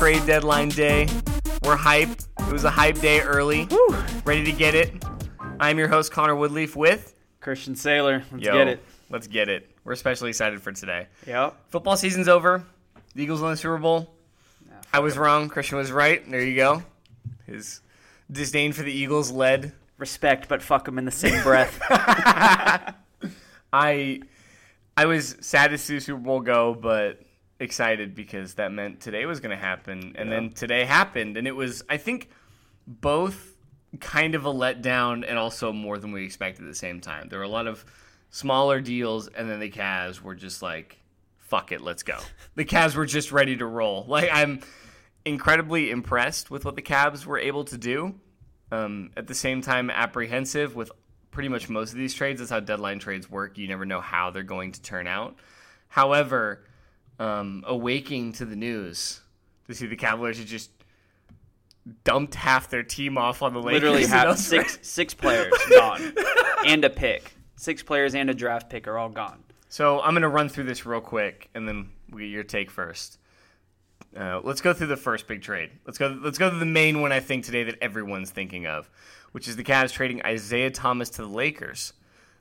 trade deadline day. We're hype. It was a hype day early. Ready to get it. I'm your host, Connor Woodleaf, with Christian Sailor. Let's Yo, get it. Let's get it. We're especially excited for today. Yep. Football season's over. The Eagles won the Super Bowl. I was wrong. Christian was right. There you go. His disdain for the Eagles led. Respect, but fuck them in the same breath. I I was sad to see the Super Bowl go, but excited because that meant today was going to happen, and then today happened, and it was I think both kind of a letdown and also more than we expected at the same time. There were a lot of smaller deals, and then the Cavs were just like, "Fuck it, let's go." The Cavs were just ready to roll. Like I'm incredibly impressed with what the Cavs were able to do. Um, at the same time, apprehensive with pretty much most of these trades. That's how deadline trades work. You never know how they're going to turn out. However, um, awaking to the news to see the Cavaliers had just dumped half their team off on the Lakers. Literally those- six six players gone, and a pick. Six players and a draft pick are all gone. So I'm going to run through this real quick, and then we get your take first. Uh, let's go through the first big trade. Let's go. Let's go to the main one I think today that everyone's thinking of, which is the Cavs trading Isaiah Thomas to the Lakers,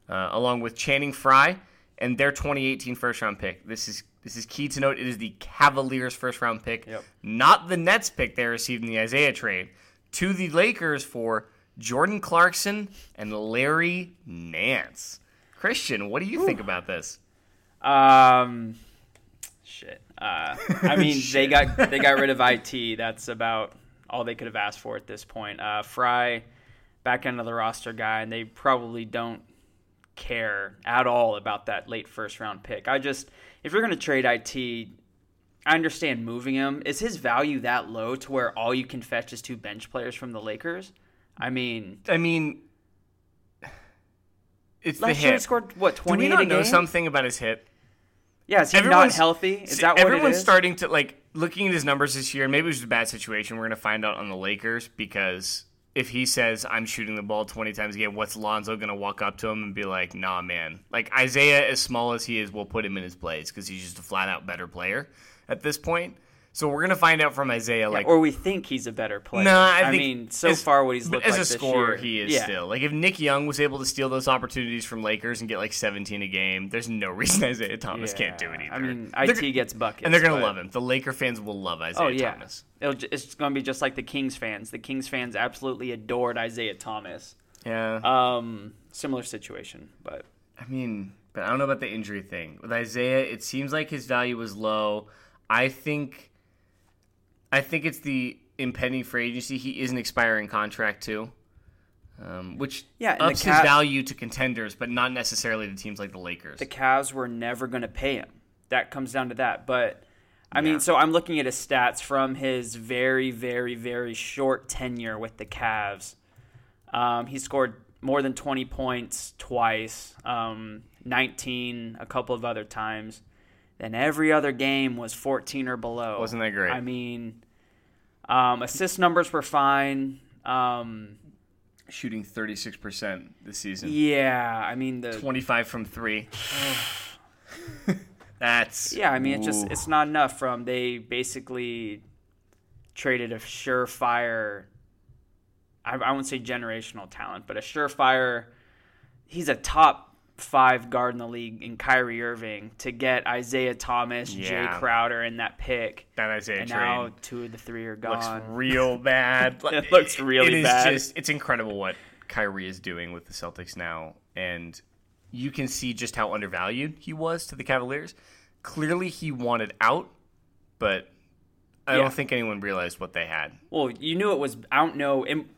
uh, along with Channing Frye and their 2018 first round pick. This is this is key to note. It is the Cavaliers' first round pick, Yep. not the Nets pick they received in the Isaiah trade, to the Lakers for Jordan Clarkson and Larry Nance. Christian, what do you think about this? Um, shit. Uh, I mean, they got they got rid of it. That's about all they could have asked for at this point. Uh, Frye, back end of the roster guy, and they probably don't care at all about that late first round pick. I just, if you're going to trade it, I understand moving him. Is his value that low to where all you can fetch is two bench players from the Lakers? I mean, I mean, it's the last year he hip. scored what Do we not know game. something about his hip? Yeah, is he not healthy? Is that what everyone's it is? starting to like looking at his numbers this year? Maybe it was just a bad situation. We're gonna find out on the Lakers because if he says I'm shooting the ball 20 times a game, what's Lonzo gonna walk up to him and be like, Nah, man. Like Isaiah, as small as he is, will put him in his place because he's just a flat out better player at this point. So we're gonna find out from Isaiah, like, or we think he's a better player. No, I, think mean, so as- far what he's but looked as like a this scorer, year, he is yeah. still like if Nick Young was able to steal those opportunities from Lakers and get like 17 a game, there's no reason Isaiah Thomas can't do it either. I mean, They're it gets buckets, and they're gonna but- love him. The Laker fans will love Isaiah Oh yeah, Thomas. It'll, it's going to be just like the Kings fans. The Kings fans absolutely adored Isaiah Thomas. Yeah, Um, similar situation, but I mean, but I don't know about the injury thing with Isaiah. It seems like his value was low. I think, I think it's the impending free agency. He is an expiring contract too. Um, which Yeah, ups Ca- his value to contenders, but not necessarily to teams like the Lakers. the Cavs were never going to pay him. That comes down to that. But I Yeah. mean, so I'm looking at his stats from his very, very, very short tenure with the Cavs. Um, he scored more than 20 points twice, um, 19 a couple of other times. Then every other game was 14 or below. Wasn't that great? I mean, um, assist numbers were fine. Um, shooting 36% this season. yeah, I mean the 25 from 3. That's Yeah, I mean it's just it's not enough from they basically traded a surefire I, I won't say generational talent, but a surefire he's a top five guard in the league in Kyrie Irving to get Isaiah Thomas, Jae Crowder in that pick. that Isaiah And trade now two of the three are gone. looks real bad. It looks really it is bad. Just, it's incredible what Kyrie is doing with the Celtics now and you can see just how undervalued he was to the Cavaliers. Clearly he wanted out, but I Yeah. don't think anyone realized what they had. Well, you knew it was. I don't know. And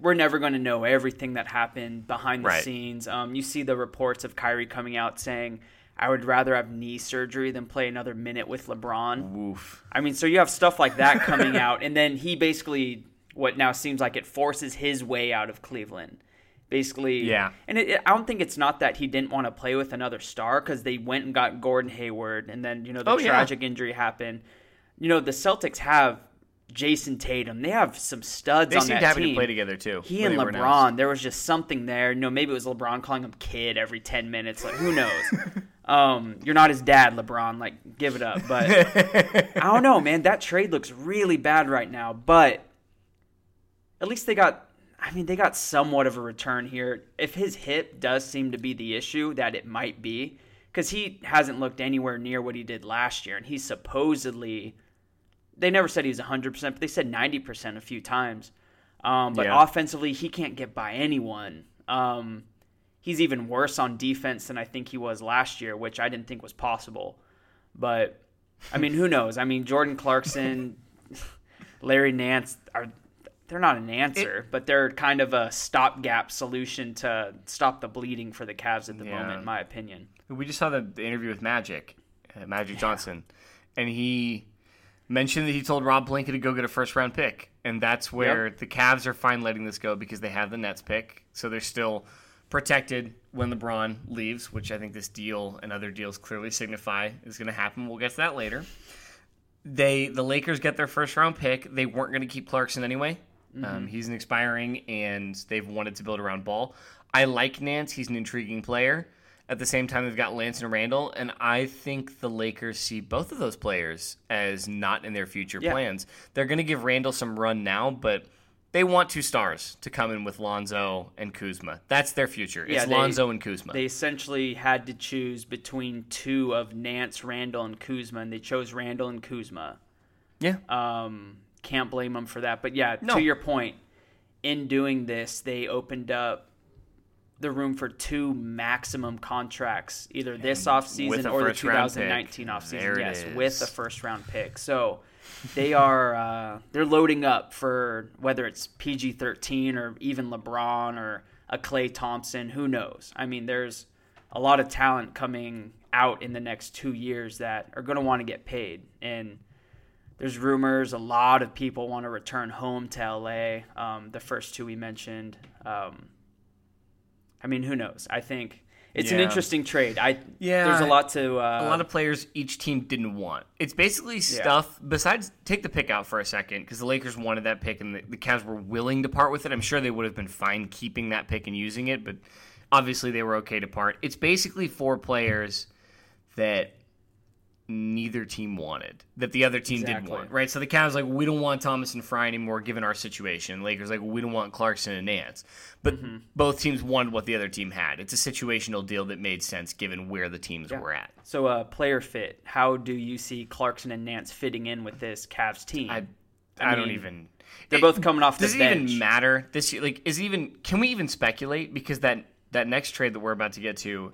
we're never going to know everything that happened behind the Right. scenes. Um, you see the reports of Kyrie coming out saying, "I would rather have knee surgery than play another minute with LeBron." Woof. I mean, so you have stuff like that coming out, and then he basically, what now seems like it forces his way out of Cleveland. Basically, Yeah. And it, it- I don't think it's not that he didn't want to play with another star because they went and got Gordon Hayward, and then you know the Oh, yeah. tragic injury happened. You know the Celtics have Jayson Tatum. They have some studs They on that happy team. to play together too. He and LeBron, there was just something there. Know, maybe it was LeBron calling him kid every ten minutes. Like who knows? Um, you're not his dad, LeBron. Like, give it up. But I don't know, man. That trade looks really bad right now. But at least they got. I mean, they got somewhat of a return here. If his hip does seem to be the issue, that it might be, because he hasn't looked anywhere near what he did last year, and he's supposedly. They never said he was 100%, but they said 90% a few times. Um, but Yeah. offensively, he can't get by anyone. Um, he's even worse on defense than I think he was last year, which I didn't think was possible. But I mean, who knows? I mean, Jordan Clarkson, Larry Nance are they're not an answer, but they're kind of a stopgap solution to stop the bleeding for the Cavs at the Yeah. moment, in my opinion. We just saw the, the interview with Magic, uh, Magic Johnson, and he mentioned that he told Rob Pelinka to go get a first round pick, and that's where the Cavs are fine letting this go because they have the Nets pick, so they're still protected when LeBron leaves, which I think this deal and other deals clearly signify is going to happen. We'll get to that later. They the Lakers get their first round pick. They weren't going to keep Clarkson anyway. Um, he's an expiring, and they've wanted to build around Ball. I like Nance. He's an intriguing player. At the same time, they've got Nance and Randle, and I think the Lakers see both of those players as not in their future Yeah. plans. They're going to give Randle some run now, but they want two stars to come in with Lonzo and Kuzma. That's their future. It's Yeah, they- Lonzo and Kuzma. They essentially had to choose between two of Nance, Randle, and Kuzma, and they chose Randle and Kuzma. yeah. Um, can't blame them for that. But yeah, No. to your point, in doing this, they opened up the room for two maximum contracts, either this offseason or the 2019 There offseason. Yes, is. with a first round pick. So they are uh, they're loading up for whether it's PG 13 or even LeBron or a Klay Thompson. Who knows? I mean, there's a lot of talent coming out in the next two years that are going to want to get paid and there's rumors a lot of people want to return home to LA. Um, the first two we mentioned. Um, I mean, who knows? I think it's an interesting trade. I Yeah. There's a lot to. Uh, a lot of players each team didn't want. It's basically stuff. Besides, take the pick out for a second because the Lakers wanted that pick and the, the Cavs were willing to part with it. I'm sure they would have been fine keeping that pick and using it, but obviously they were okay to part. It's basically four players that neither team wanted that the other team didn't want. Right. So the Cavs like we don't want Thomas and Frye anymore given our situation. Lakers like we don't want Clarkson and Nance. But Mm-hmm. both teams wanted what the other team had. It's a situational deal that made sense given where the teams were at. so, uh, player fit. How do you see Clarkson and Nance fitting in with this Cavs team? I I, don't even. they're it- both coming off the Does it bench. even matter this year? Like, is it even? Can we even speculate? Because that that next trade that we're about to get to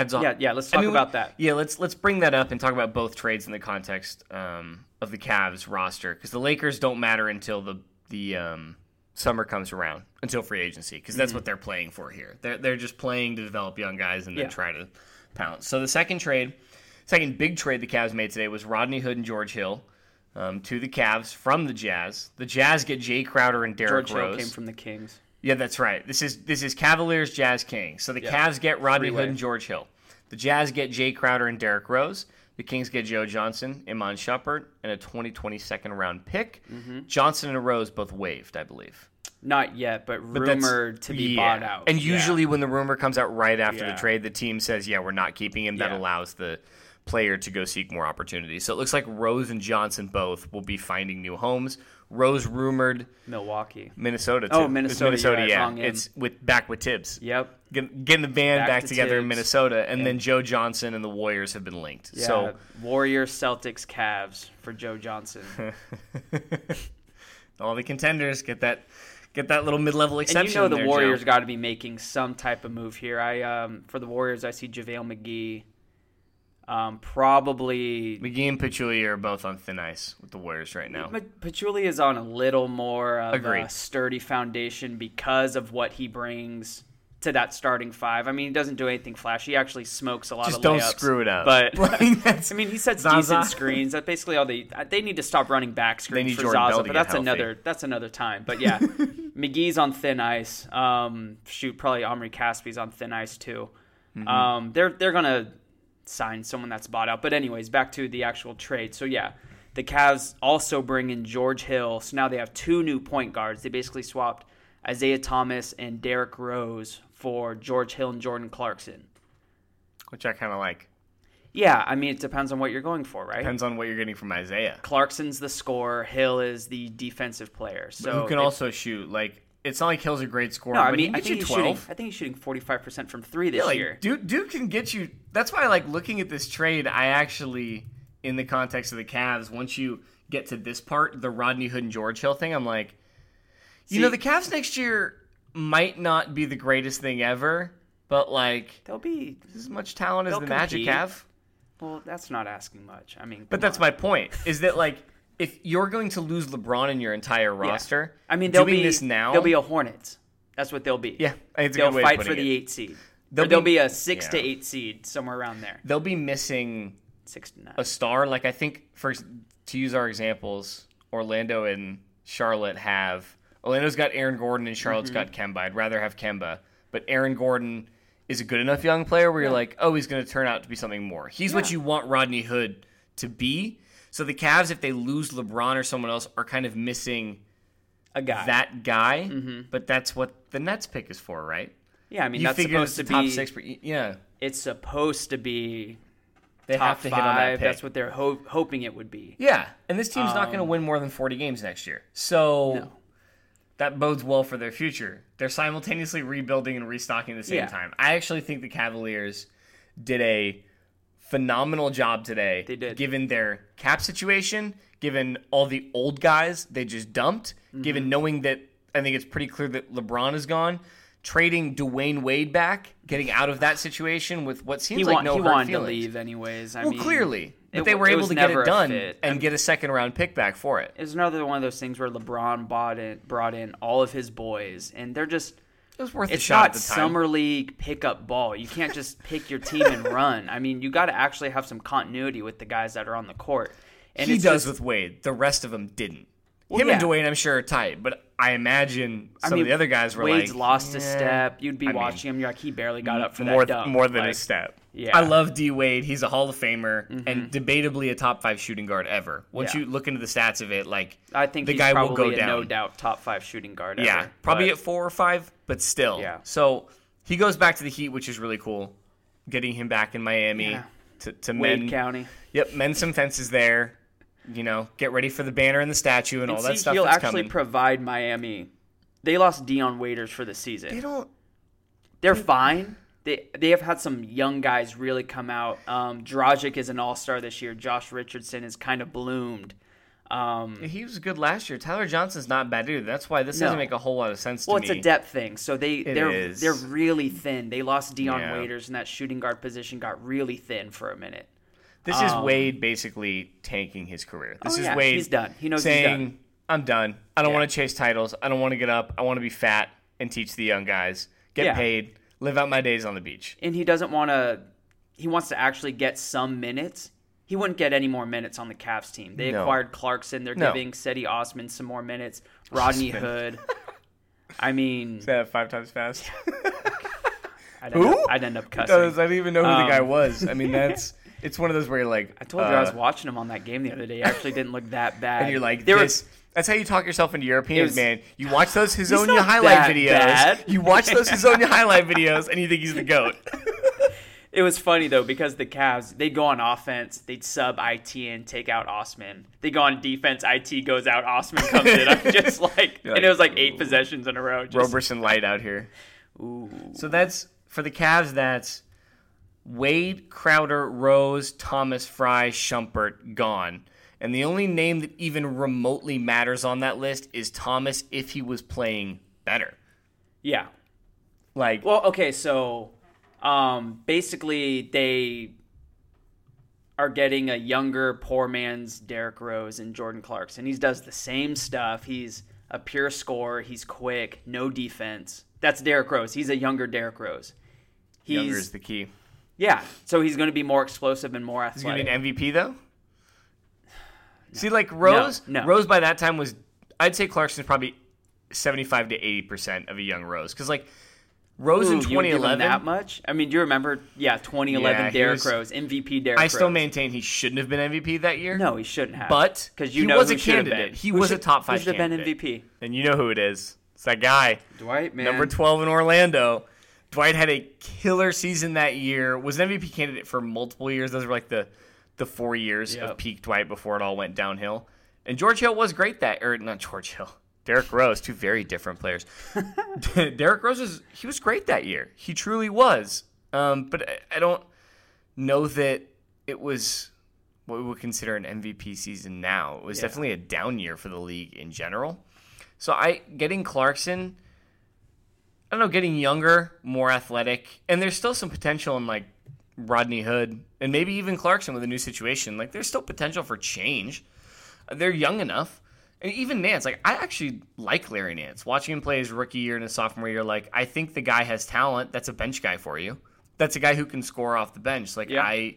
adds on. Yeah, yeah, let's I talk mean, about that. Yeah, let's let's bring that up and talk about both trades in the context um, of the Cavs roster because the Lakers don't matter until the the um, summer comes around until free agency because that's what they're playing for here. They're they're just playing to develop young guys and then Yeah. try to pounce. So the second trade, second big trade the Cavs made today was Rodney Hood and George Hill. Um, to the Cavs from the Jazz. The Jazz get Jae Crowder and Derrick George Hill Rose. came from the Kings. Yeah, that's right. This is this is Cavaliers Jazz Kings. So the Cavs get Rodney Three-way. Hood and George Hill. The Jazz get Jae Crowder and Derrick Rose. The Kings get Joe Johnson, Iman Shumpert, and a 2020 second round pick. Mm-hmm. Johnson and Rose both waived, I believe. Not yet, but, But rumored to be yeah. bought out. And Yeah. usually when the rumor comes out right after Yeah. the trade, the team says, "Yeah, we're not keeping him." That Yeah. allows the player to go seek more opportunities. So it looks like Rose and Johnson both will be finding new homes. Rose rumored Milwaukee. Minnesota. Too. Oh, It's Minnesota, Minnesota, yeah. wrong. It's with back with Thibs. Yep. Get- getting the band Back back, to together in Minnesota, and then Joe Johnson and the Warriors have been linked. Yeah. So Warriors, Celtics, Cavs for Joe Johnson. all the contenders get that get that little mid level And exception. you know the there, Warriors got to be making some type of move here. I um, for the Warriors, I see JaVale McGee. Um, probably McGee and Pachulia are both on thin ice with the Warriors right now. But Pachulia is on a little more of Agreed. a sturdy foundation because of what he brings to that starting five. I mean, he doesn't do anything flashy. He actually smokes a lot Just of don't layups, screw it up. But I mean, he sets Zaza. decent screens. That's basically all they they need to stop running back screens for Jordan Zaza. But that's healthy. another that's another time. But yeah, McGee's on thin ice. Um, shoot, probably Omri Caspi's on thin ice too. Mm-hmm. Um, they're they're gonna sign someone that's bought out. But anyways, back to the actual trade. So yeah, the Cavs also bring in George Hill. So now they have two new point guards. They basically swapped Isaiah Thomas and Derrick Rose for George Hill and Jordan Clarkson. which I kind of like. Yeah, I mean, it depends on what you're going for, right? Depends on what you're getting from Isaiah. Clarkson's the scorer. Hill is the defensive player. So who can if- also shoot? Like it's not like Hill's a great scorer, No, I mean, I think he's you shooting. twelve. I think he's shooting 45 percent from three this Yeah, like year. Duke, Duke can get you. That's why, like looking at this trade, I actually, in the context of the Cavs, once you get to this part, the Rodney Hood and George Hill thing, I'm like, you See- know, the Cavs next year might not be the greatest thing ever, but like They'll be as much talent as the Magic have. well. That's not asking much. I mean, But that's on. my point. Is that like if you're going to lose LeBron in your entire roster, I mean, they'll doing be this now. They'll be a Hornets. That's what they'll be. yeah, I think it's a they'll good way of fight for the it. eight seed. They'll Or they'll be- be a six to eight seed somewhere around there. They'll be missing Six to nine. a star. Like I think first to use our examples, Orlando and Charlotte have Orlando's got Aaron Gordon and Charlotte's Mm-hmm. got Kemba. I'd rather have Kemba, but Aaron Gordon is a good enough young player where you're like, oh, he's going to turn out to be something more. He's what you want Rodney Hood to be. So the Cavs, if they lose LeBron or someone else, are kind of missing a guy. that guy. Mm-hmm. But that's what the Nets pick is for, right? yeah, I mean, You that's supposed to be top six. Yeah, It's supposed to be they top have to five. hit on that pick. That's what they're ho- hoping it would be. Yeah, and this team's not going to win more than 40 games next year. So Um, No. that bodes well for their future. They're simultaneously rebuilding and restocking at the same Yeah. time. I actually think the Cavaliers did a phenomenal job today. They did. Given their cap situation, given all the old guys they just dumped, Mm-hmm. given knowing that I think it's pretty clear that LeBron is gone. Trading Dwyane Wade back, getting out of that situation with what seems He, like want, no he hurt wanted feelings. to leave anyways. I Well, mean, clearly, but it they were able to get it done and And- get a second round pick back for it. It's another one of those things where LeBron bought in, brought in all of his boys, and they're just. It was worth a It's shot not at the time. summer league pickup ball. You can't just pick your team and run. I mean, you got to actually have some continuity with the guys that are on the court. And he does just- with Wade. The rest of them didn't. Well, Him and. Dwyane, I'm sure, are tight, but I imagine some I mean, of the other guys were like Wade's like, lost a "Eh." step. You'd be I mean, watching him. You're like, he barely got up for more that dunk. more than Like, a step. yeah. Mm-hmm. I love D Wade. He's a Hall of Famer and debatably a top five shooting guard ever. Once Yeah. you look into the stats of it, like I think the he's guy will go a down. no doubt top five shooting guard. yeah, ever, probably but- at four or five, but still. Yeah. So he goes back to the Heat, which is really cool. Getting him back in Miami Yeah. to to Wade mend. County. Yep, mend some fences there. You know, get ready for the banner and the statue and, And all see, that stuff he'll actually coming. provide Miami. They lost Dion Waiters for the season. they don't. They're fine. They they have had some young guys really come out. Um, Dragic is an all star this year. Josh Richardson has kind of bloomed. Um, He was good last year. Tyler Johnson's not bad either. That's why this doesn't make a whole lot of sense well, it's me. a depth thing. So they they're is. they're really thin. They lost Dion Yeah. Waiters, and that shooting guard position got really thin for a minute. This is um, Wade basically tanking his career. This Oh, is yeah, Wade. he's done. He knows he's saying, done. "I'm done. I don't Yeah. want to chase titles. I don't want to get up. I want to be fat and teach the young guys. Get Yeah. paid. Live out my days on the beach." and he doesn't want to. He wants to actually get some minutes. He wouldn't get any more minutes on the Cavs team. They No. acquired Clarkson. They're No. giving Cedi Osman some more minutes. Rodney. Hood. I mean, Say that five times fast. I'd end, Who? up, I'd end up cussing. I didn't even know who Um, the guy was. I mean, that's it's one of those where you're like, I told you I was uh, watching him on that game the other day. He actually didn't look that bad. and you're like, They were- That's how you talk yourself into Europeans, was- man. You watch those Hezonja not highlight videos. bad. You watch those Hezonja highlight videos, and you think he's the goat. It was funny though because the Cavs they'd go on offense, they'd sub IT and take out Osman. They go on defense, IT goes out, Osman comes in. I'm just like, You're and it was like eight possessions in a row. Just, Roberson light out here. ooh. So that's for the Cavs. That's Wade, Crowder, Rose, Thomas, Frye, Shumpert gone, and the only name that even remotely matters on that list is Thomas if he was playing better. Yeah. Like, Well, okay, so um, basically they are getting a younger poor man's Derrick Rose and Jordan Clarkson. He does the same stuff. He's a pure scorer. He's quick, no defense. That's Derrick Rose. He's a younger Derrick Rose. He's younger is the key. Yeah. So he's going to be more explosive and more Is he gonna be an MVP though? See, like Rose, No, no. Rose by that time was, I'd say Clarkson's probably seventy-five to eighty percent of a young Rose because like Rose Ooh, in you would twenty give him eleven. that much? I mean, do you remember? Yeah, 2011 Yeah, Derrick was- Rose, MVP Derrick Rose? I still Rose. maintain he shouldn't have been MVP that year. no, he shouldn't have. But because you he know was a candidate. He Who was a top who five should have been candidate. MVP. and you know who it is. It's that guy, Dwight, man. number twelve in Orlando. Dwight had a killer season that year. Was an MVP candidate for multiple years. Those were like the the four years Yep. of peak Dwight before it all went downhill. And George Hill was great that, or not George Hill. Derrick Rose, two very different players. Derrick Rose was he was great that year. He truly was. Um, but I, I don't know that it was what we would consider an MVP season now. It was Yeah. definitely a down year for the league in general. So I getting Clarkson, I don't know, getting younger, more athletic, and there's still some potential in like Rodney Hood and maybe even Clarkson with a new situation. Like there's still potential for change. They're young enough. And even Nance, like I actually like Larry Nance. Watching him play his rookie year and his sophomore year, like I think the guy has talent. That's a bench guy for you. That's a guy who can score off the bench. Like Yeah. I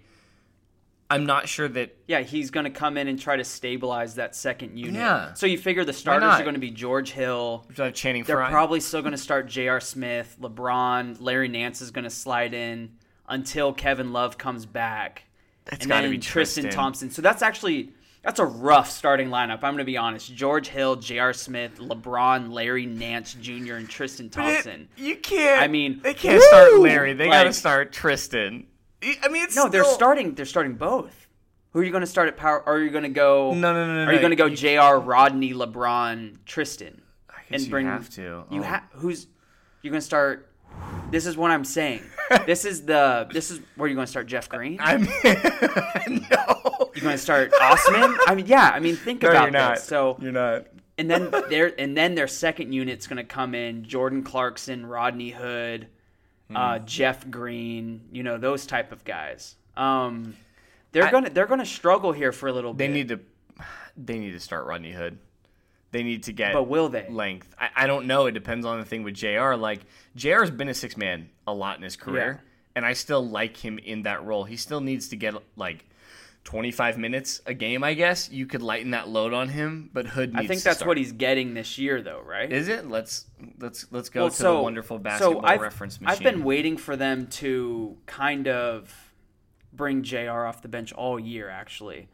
I'm not sure that Yeah, he's going to come in and try to stabilize that second unit. Yeah. So you figure the starters are going to be George Hill. uh, Channing They're Frye. probably still going to start J.R. Smith, LeBron, Larry Nance is going to slide in until Kevin Love comes back. That's and gotta be Tristan, Tristan. Thompson. So that's actually that's a rough starting lineup. I'm going to be honest. George Hill, J.R. Smith, LeBron, Larry Nance Jr., and Tristan But it- Thompson. you can't. I mean, they can't start! Larry. They got to start Tristan. I mean, it's No, they're starting. They're starting both. Who are you going to start at power? Are you going to go? No, no, no, no, Are you no. going to go J.R. Rodney, LeBron, Tristan, I guess and you bring? have to. You Oh. have who's? You're going to start. This is what I'm saying. this is the. This is where you're going to start Jeff Green. I mean, no. You're going to start Osman. I mean, yeah. I mean, think No, about you're not. this. So you're not. and then their and then their second unit's going to come in Jordan Clarkson, Rodney Hood, Hmm. uh, Jeff Green, you know those type of guys. Um, they're I- gonna they're gonna struggle here for a little They bit. They need to. They need to start Rodney Hood. They need to get. but will they? length. I, I don't know. It depends on the thing with JR. Like JR's been a six man a lot in his career, and I still like him in that role. He still needs to get like twenty five minutes a game. I guess you could lighten that load on him, but Hood. Needs I think that's start. what he's getting this year, though, right? Is it? Let's let's let's go Well, to so- the wonderful basketball so I've, reference machine. I've been waiting for them to kind of bring J.R. off the bench all year. Actually,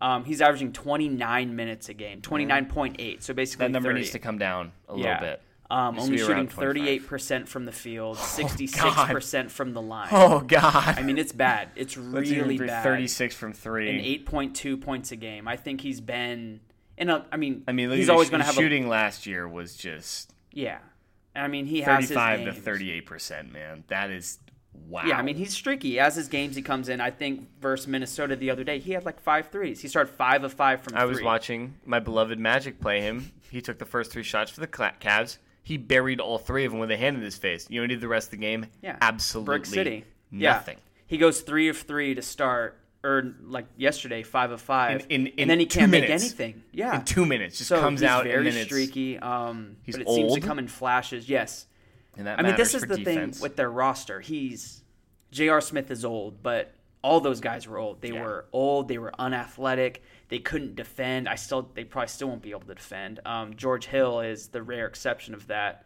um, he's averaging 29 minutes a game, 29.8. So basically, that number 30. needs to come down a yeah. little bit. Um, only shooting 38% from the field, 66% from the line. Oh God! I mean, it's bad. It's really bad. Thirty six from three. and 8.2 points a game. I think he's been. In a, I mean, I mean, he's always going to have shooting last year was just yeah. I mean, he has 35 to 38 percent. Man, that is wow. Yeah, I mean he's streaky. As his games he comes in, I think versus Minnesota the other day, he had like five threes. He started five of five from. I was watching my beloved Magic play him. He took the first three shots for the Cavs. He buried all three of them with a hand in his face. You know, he did the rest of the game. Yeah, absolutely Brick City. nothing. Yeah. He goes three of three to start, or like yesterday, five of five, In- in- in and then he can't make anything. Yeah, In two minutes, just so comes he's out very streaky. Um, He's but it seems to come in flashes. Yes, and that I mean this is the defense. thing with their roster. He's J.R. Smith is old, but all those guys were old. They Yeah. were old. They were unathletic. They couldn't defend. I still, they probably still won't be able to defend. Um, George Hill is the rare exception of that,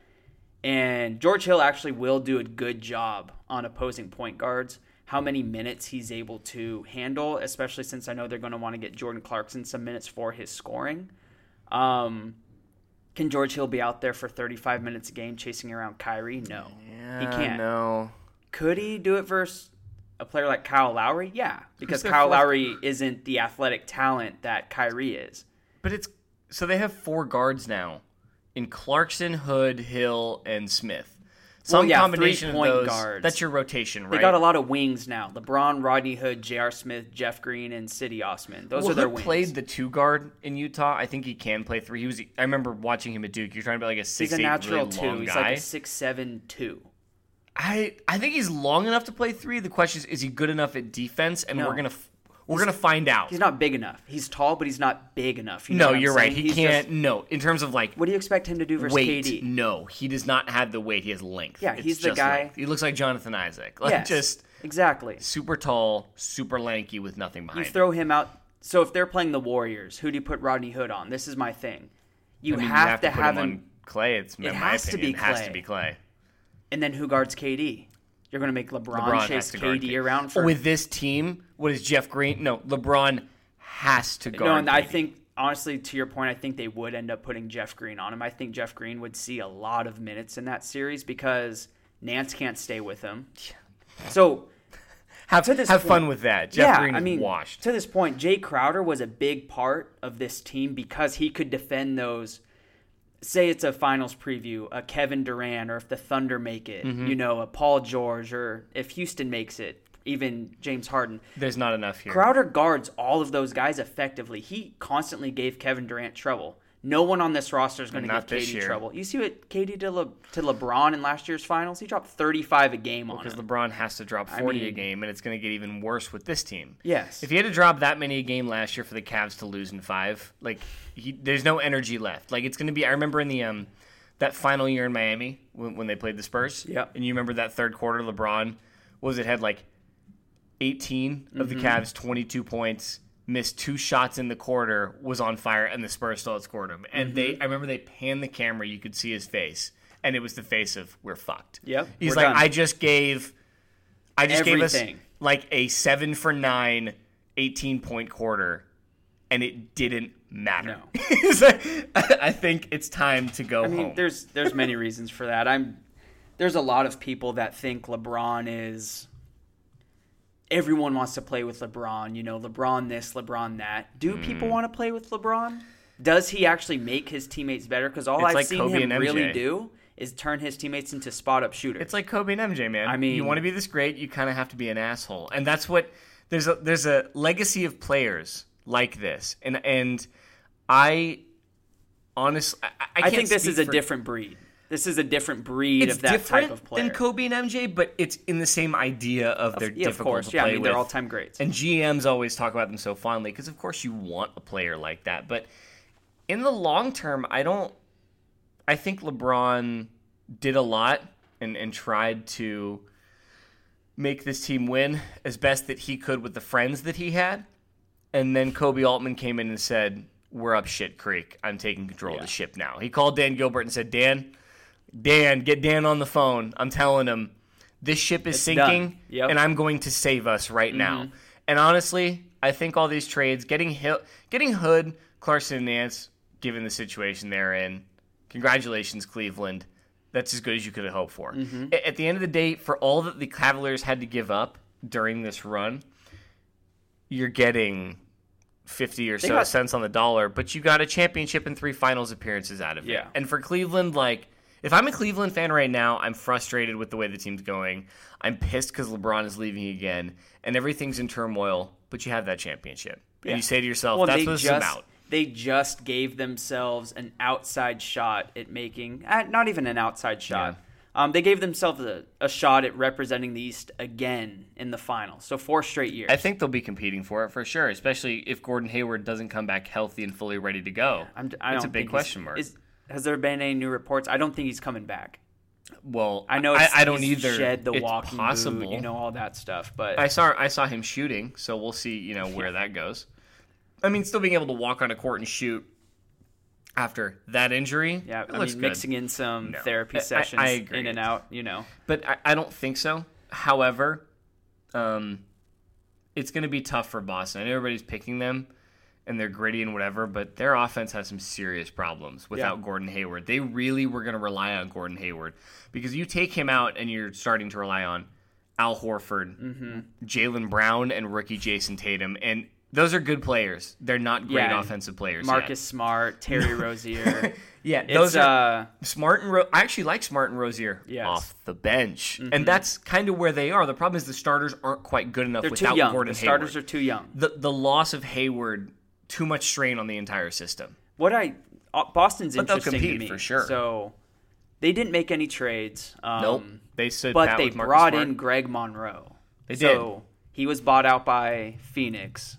and George Hill actually will do a good job on opposing point guards. How many minutes he's able to handle, especially since I know they're going to want to get Jordan Clarkson some minutes for his scoring. Um, can George Hill be out there for 35 minutes a game chasing around Kyrie? No, yeah, he can't. No, Could he do it versus a player like Kyle Lowry? Yeah, because Kyle fourth- Lowry isn't the athletic talent that Kyrie is. but it's so they have four guards now in Clarkson, Hood, Hill, and Smith. Some yeah, combination of those. guards. That's your rotation, right? They got a lot of wings now. LeBron, Rodney Hood, J.R. Smith, Jeff Green, and Cedi Osman. Those well, are their wings. played the two guard in Utah. I think he can play three. He was. I remember watching him at Duke. You're trying to be like a six He's a eight really two. He's guy. like a six seven two. I I think he's long enough to play three. The question is, is he good enough at defense? And No. we're gonna we're gonna find out. He's not big enough. He's tall, but he's not big enough. You know no, you're right. He He's can't. just- no, in terms of like what do you expect him to do versus weight, KD? no, he does not have the weight. He has length. Yeah, It's he's the guy- length. He looks like Jonathan Isaac. Like Yes, just exactly. super tall, super lanky with nothing behind. You throw him out. So if they're playing the Warriors, who do you put Rodney Hood on? This is my thing. You, I mean, have, you have to, to, put have him, him, on Klay. It's It my has to opinion. be It has to be Klay. And then who guards KD? You're going to make LeBron, LeBron chase to KD around for With this team, what is Jeff Green? No, LeBron has to guard. no. And I think honestly, to your point, I think they would end up putting Jeff Green on him. I think Jeff Green would see a lot of minutes in that series because Nance can't stay with him. So Have, to this have fun with that. Jeff yeah, Green I mean, washed. to this point, Jay Crowder was a big part of this team because he could defend those. Say it's a finals preview, a Kevin Durant, or if the Thunder make it, Mm-hmm. you know, a Paul George, or if Houston makes it, even James Harden. There's not enough here. Crowder guards all of those guys effectively. He constantly gave Kevin Durant trouble. No one on this roster is going to give year. trouble. You see what KD did Le- to LeBron in last year's finals? He dropped 35 a game on because. LeBron has to drop 40 a mean- game, and it's going to get even worse with this team. yes. If he had to drop that many a game last year for the Cavs to lose in five, like he, there's no energy left. Like it's going to be. I remember in the um that final year in Miami when, when they played the Spurs. Yeah. And you remember that third quarter, LeBron was it had like 18 of Mm-hmm. the Cavs, 22 points, missed two shots in the quarter, was on fire, and the Spurs still outscored him. And Mm-hmm. they, I remember they panned the camera, you could see his face, and it was the face of we're fucked. Yep, He's like, done. I just gave, I just gave Everything. us like a seven for nine, 18 point quarter, and it didn't matter. No. He's like, I I think it's time to go I mean, home. there's there's many reasons for that. I'm there's a lot of people that think LeBron is everyone wants to play with LeBron, you know, LeBron this, LeBron that. Do Hmm. people want to play with LeBron? Does he actually make his teammates better cuz all It's I've like seen Kobe him really do is turn his teammates into spot up shooters. It's like Kobe and MJ, man. I mean- you want to be this great, you kind of have to be an asshole, and that's what there's a there's a legacy of players like this, and and I honestly I, I, I think this is a for- different breed. This is a different breed It's of that different type of player. than Kobe and MJ, but it's in the same idea of they're yeah, of difficult course. to Yeah, play I mean, with. they're all-time greats. And GMs always talk about them so fondly because, of course, you want a player like that. But in the long term, I don't. I think LeBron did a lot and, and tried to make this team win as best that he could with the friends that he had. And then Koby Altman came in and said, We're up shit creek. I'm taking control of the ship now. He called Dan Gilbert and said, Dan, Dan, get Dan on the phone. I'm telling him this ship is It's sinking. Yep. and I'm going to save us right now. Mm-hmm. And honestly, I think all these trades, getting Hill, getting Hood, Clarkson, and Nance, given the situation they're in, congratulations, Cleveland. That's as good as you could have hoped for. Mm-hmm. A- At the end of the day, for all that the Cavaliers had to give up during this run, you're getting 50 or so got- cents on the dollar, but you got a championship and three finals appearances out of it. Yeah. And for Cleveland, like, if I'm a Cleveland fan right now, I'm frustrated with the way the team's going. I'm pissed because LeBron is leaving again, and everything's in turmoil, but you have that championship. Yeah. And you say to yourself, well, that's they what just, about. They just gave themselves an outside shot at making, uh, not even an outside shot. Um, they gave themselves a, a shot at representing the East again in the final. So four straight years. I think they'll be competing for it for sure, especially if Gordon Hayward doesn't come back healthy and fully ready to go. I'm, I a big question mark. Is, has there been any new reports? I don't think he's coming back. well, I know I, it's, I don't either. Shed the it's walking possible. boot, you know all that stuff. But I saw I saw him shooting, so we'll see, you know, where that goes. I mean, still being able to walk on a court and shoot after that injury, yeah, it I looks mean, good. mixing in some No. therapy I- I- sessions I agree. in and out, you know. but I, I don't think so. However, um, it's going to be tough for Boston. I everybody's picking them, and they're gritty and whatever, but their offense has some serious problems without Yeah. Gordon Hayward. They really were going to rely on Gordon Hayward because you take him out, and you're starting to rely on Al Horford, Mm-hmm. Jaylen Brown, and rookie Jayson Tatum, and those are good players. They're not great Yeah, offensive players. Marcus Smart, Terry Rozier. yet. yeah, those are uh, Smart and Ro- I actually like Smart and Rozier Yes. Mm-hmm. off the bench, and that's kind of where they are. The problem is the starters aren't quite good enough they're without too young. Gordon the starters Hayward. are too young. the the loss of Hayward too much strain on the entire system. What I uh, Boston's But interesting compete to me for sure. So they didn't make any trades. Um, Nope, they stood but they brought Smart. in Greg Monroe. They so he was bought out by Phoenix.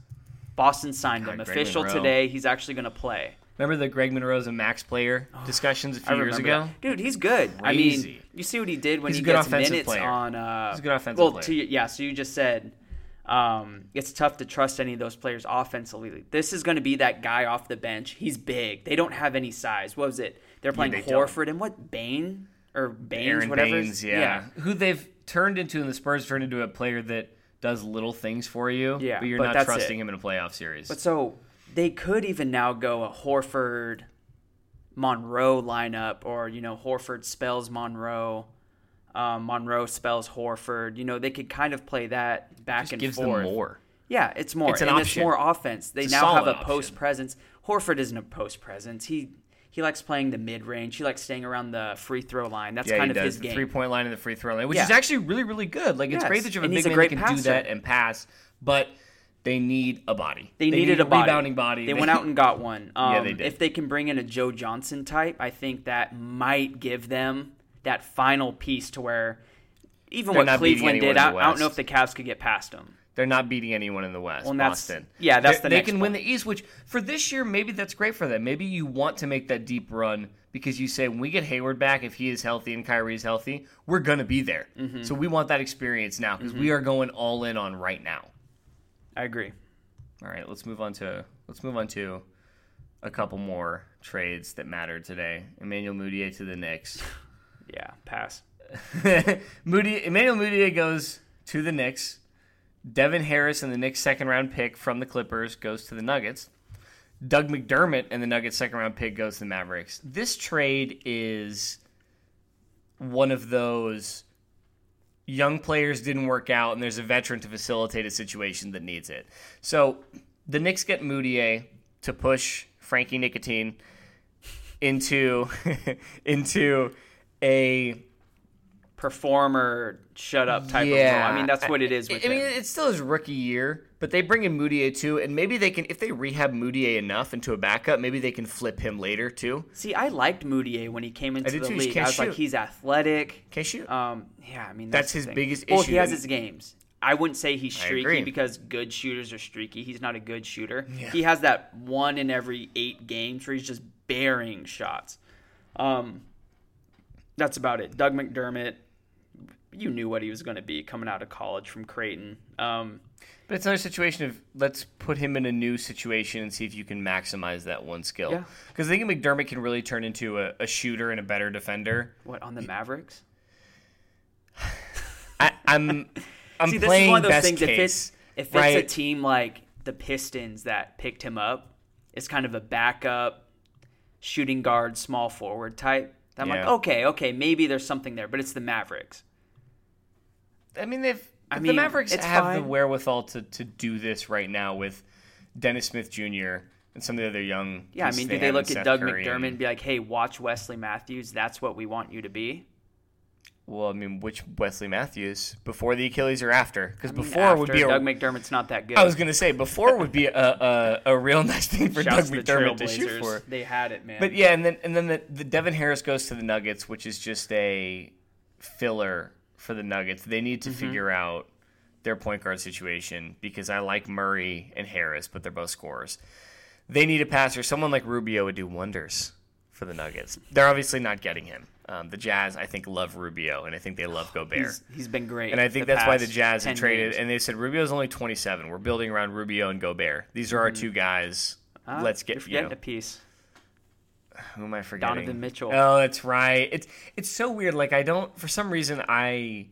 Boston signed him. Greg Official Monroe. today. He's actually going to play. Remember the Greg Monroe's a max player discussions a Oh, few years ago? that. dude. He's good. I mean, you see what he did when He's he gets minutes player. on. Uh, He's a good offensive well, player. To, yeah. So you just said um, it's tough to trust any of those players offensively. This is going to be that guy off the bench. He's big. They don't have any size. What was it? They're playing they don't. Horford and what Bain or Baynes, Aaron whatever. Baynes, yeah. who they've turned into and the Spurs turned into a player that does little things for you, Yeah, but you're but not that's trusting it. him in a playoff series. But so they could even now go a Horford Monroe lineup or, you know, Horford spells Monroe. Um, Monroe spells Horford. You know, they could kind of play that back Just and gives forth. them more. Yeah, it's more. It's an and option. it's more offense. They It's now have a option. post presence. Horford isn't a post presence. He he likes playing the mid range. He likes staying around the free throw line. That's Yeah, kind of does his the game. three point line and the free throw line, which Yeah. is actually really, really good. Like it's Yes, great that you have a big man that can do that and pass, but they need a body. They, needed need a body. rebounding body. They, went out and got one. Um, Yeah, they did. If they can bring in a Joe Johnson type, I think that might give them that final piece to where even They're what Cleveland did, I, I don't know if the Cavs could get past them. They're not beating anyone in the West. Well, that's- Boston. yeah, that's they, the They can win the East, which for this year maybe that's great for them. Maybe you want to make that deep run because you say when we get Hayward back, if he is healthy and Kyrie is healthy, we're gonna be there. Mm-hmm. So we want that experience now because we are going all in on right now. I agree. All right, let's move on to let's move on to a couple more trades that mattered today. Emmanuel Mudiay to the Knicks. Yeah, pass. Moody Emmanuel Mudiay goes to the Knicks. Devin Harris and the Knicks second round pick from the Clippers goes to the Nuggets. Doug McDermott and the Nuggets second round pick goes to the Mavericks. This trade is one of those young players didn't work out and there's a veteran to facilitate a situation that needs it. So the Knicks get Mudiay to push Frankie Nicotine into into a Performer, shut up type yeah. of role. I mean, that's what it is with I mean, it's still his rookie year, but they bring in Mudiay too, and maybe they can if they rehab Mudiay enough into a backup, maybe they can flip him later too. See, I liked Mudiay when he came into the too. League. I was like, he's athletic. Can shoot. Um, yeah, I mean That's the his thing. biggest Well, issue Well, he has his games. I wouldn't say he's streaky because good shooters are streaky. He's not a good shooter. Yeah. He has that one in every eight games where he's just burying shots. Um, that's about it. Doug McDermott, you knew what he was going to be coming out of college from Creighton. Um, But it's another situation of let's put him in a new situation and see if you can maximize that one skill. Yeah. Because I think McDermott can really turn into a, a shooter and a better defender. what on the Mavericks? I, I'm I'm See, this playing is one of those best things. case. If it's if it's right? a team like the Pistons that picked him up, it's kind of a backup shooting guard, small forward type. I'm like, okay, okay, maybe there's something there, but it's the Mavericks. I mean, they've I the Mavericks it's have fine. the wherewithal to, to do this right now with Dennis Smith Jr. and some of the other young. Yeah, I mean, do they in look Seth at Doug Curry McDermott and and- be like, hey, watch Wesley Matthews. That's what we want you to be. Well, I mean, which Wesley Matthews before the Achilles or after? Because I mean, before would be a. Doug McDermott's not that good. I was gonna say before would be a a, a real nice thing for Shouts Doug McDermott to shoot for. They had it, man. But yeah, and then and then the, the Devin Harris goes to the Nuggets, which is just a filler for the Nuggets. They need to Mm-hmm. figure out their point guard situation because I like Murray and Harris, but they're both scorers. They need a passer. Someone like Rubio would do wonders for the Nuggets. They're obviously not getting him. Um, the Jazz, I think, love Rubio, and I think they love Gobert. he's, he's been great. And I think that's why the Jazz 10 have traded. games. And they said Rubio's only 27. We're building around Rubio and Gobert. These are our two guys. Ah, Let's you're get you know, a piece. who am I forgetting? Donovan Mitchell. Oh, that's right. It's it's so weird. Like I don't for some reason I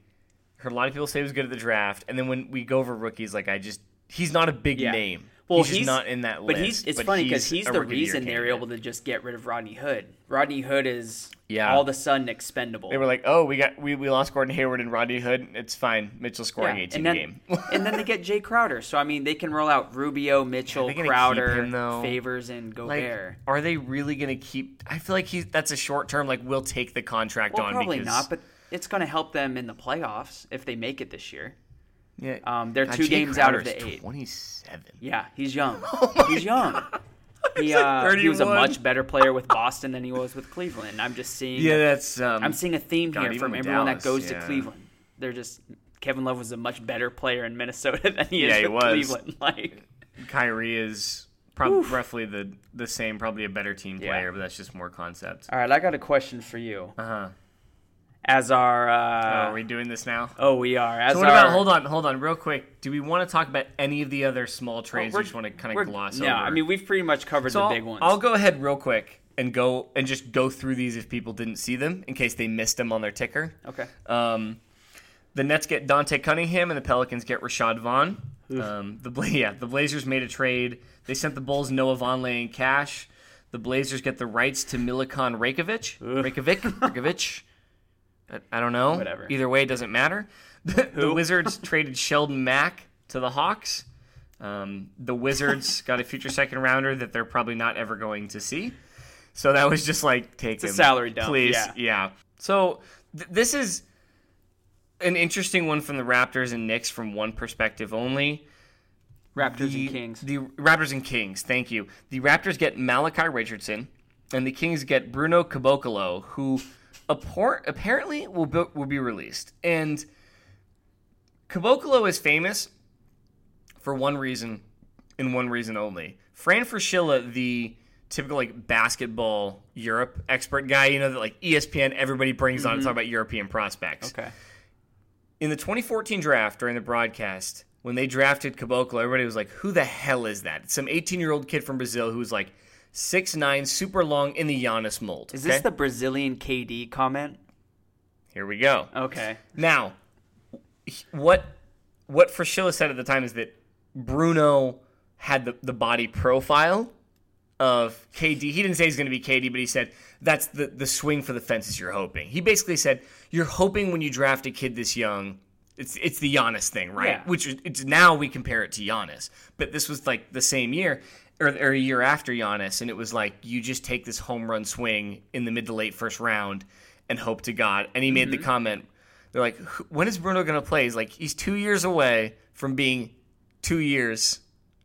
heard a lot of people say he was good at the draft, and then when we go over rookies, like I just he's not a big Yeah. name. Well, he's, just not in that list. But he's it's funny because he's, a the rookie of the year reason they're able to just get rid of Rodney Hood. Rodney Hood is Yeah. all of a sudden expendable. They were like, oh, we got we, we lost Gordon Hayward and Rodney Hood. It's fine. Mitchell scoring Yeah, 18 and then, game. and then they get Jae Crowder. So I mean, they can roll out Rubio, Mitchell, they Crowder, him, though? Favors, and like, Gobert. are they really going to keep? I feel like he's that's a short term. Like we'll take the contract well, on probably because not, but it's going to help them in the playoffs if they make it this year. Yeah, Um, they're God, two Jay games out of the eight. 27. Yeah, he's young. Oh he's young. He, like uh, he was a much better player with Boston than he was with Cleveland. I'm just seeing. Yeah, that's. Um, I'm seeing a theme God, here from everyone Dallas, that goes yeah. to Cleveland. They're just Kevin Love was a much better player in Minnesota than he is Yeah, he with was. Cleveland. Like, Kyrie is probably roughly the the same, probably a better team Yeah. player, but that's just more concept. all right, I got a question for you. Uh huh. As our, Oh, uh, are we doing this now? oh, we are. As So what our, about? Hold on, hold on, real quick. Do we want to talk about any of the other small trades? or we're- just want to kind of gloss no, over? I mean we've pretty much covered so the I'll, big ones. I'll go ahead real quick and go and just go through these if people didn't see them, in case they missed them on their ticker. okay. Um, the Nets get Dante Cunningham, and the Pelicans get Rashad Vaughn. Um, the Bla- yeah, the Blazers made a trade. They sent the Bulls Noah Vonleh and cash. The Blazers get the rights to Milikan Rekovic. Rekovic. Rekovic. I, I don't know. Whatever. Either way, it doesn't matter. The, the Wizards traded Sheldon Mac to the Hawks. Um, the Wizards got a future second rounder that they're probably not ever going to see. So that was just like take a him, salary dump, please. yeah. So th- this is an interesting one from the Raptors and Knicks from one perspective only. Raptors The- and Kings. The Raptors and Kings. Thank you. The Raptors get Malachi Richardson, and the Kings get Bruno Caboclo, who appor- apparently will be, will be released. And Caboclo is famous for one reason and one reason only. Fran Fraschilla, the typical like basketball Europe expert guy, you know that like ESPN everybody brings on to mm-hmm. talk about European prospects okay. in the 2014 draft during the broadcast, when they drafted Caboclo, everybody was like, "Who the hell is that?" Some 18 year old kid from Brazil who's like 6'9", super long in the Giannis mold. Is okay? this the Brazilian KD comment? Here we go. Okay. Now, what what Fraschilla said at the time is that Bruno had the, the body profile of KD. He didn't say he's going to be KD, but he said that's the, the swing for the fences you're hoping. He basically said you're hoping when you draft a kid this young, it's it's the Giannis thing, right? Yeah. Which is- it's now we compare it to Giannis, but this was like the same year. Or, or a year after Giannis, and it was like you just take this home run swing in the mid to late first round and hope to God. And he made the mm-hmm. comment, they're like, when is Bruno going to play? He's like, he's two years away from being two years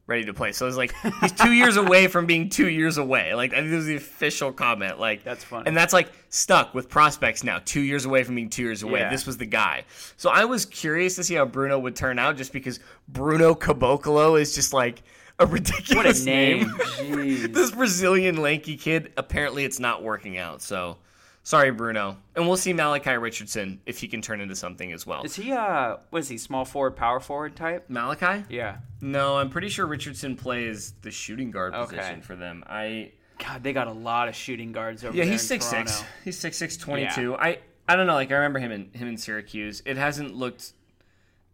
ready to play. So it's like he's two years away from being two years away. Like I think this was the official comment. Like That's funny. and that's like stuck with prospects now. Two years away from being two years away. Yeah. This was the guy. So I was curious to see how Bruno would turn out, just because Bruno Caboclo is just like a What ridiculous a name. Jeez. this Brazilian lanky kid, apparently it's not working out. So sorry, Bruno. And we'll see Malachi Richardson if he can turn into something as well. Is he uh what is he, small forward, power forward type? Malachi? Yeah. No, I'm pretty sure Richardson plays the shooting guard Okay. position for them. I God, they got a lot of shooting guards over yeah, there. Yeah, he's six Toronto. six. He's six six twenty two. I I don't know. Like I remember him in him in Syracuse. It hasn't looked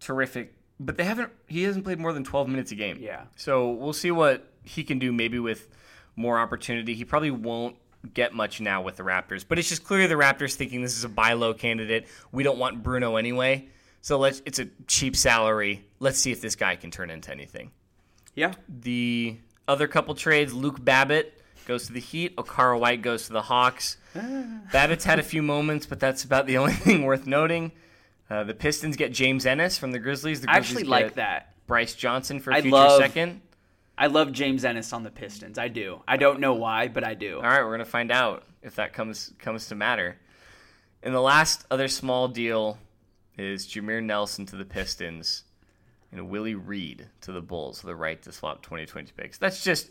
terrific, but they haven't. He hasn't played more than twelve minutes a game. Yeah. So we'll see what he can do. Maybe with more opportunity. He probably won't get much now with the Raptors. But it's just clear the Raptors thinking this is a buy low candidate. We don't want Bruno anyway. So let's. It's a cheap salary. Let's see if this guy can turn into anything. Yeah. The other couple trades, Luke Babbitt goes to the Heat, Okaro White goes to the Hawks. Ah. Babbitt's had a few moments, but that's about the only thing worth noting. Uh, the Pistons get James Ennis from the Grizzlies. The I Grizzlies actually like that. Brice Johnson for a I future love- second. I love James Ennis on the Pistons. I do. I don't know why, but I do. All right, we're gonna find out if that comes comes to matter. And the last other small deal is Jameer Nelson to the Pistons and Willie Reed to the Bulls for the right to swap 2020 picks. That's just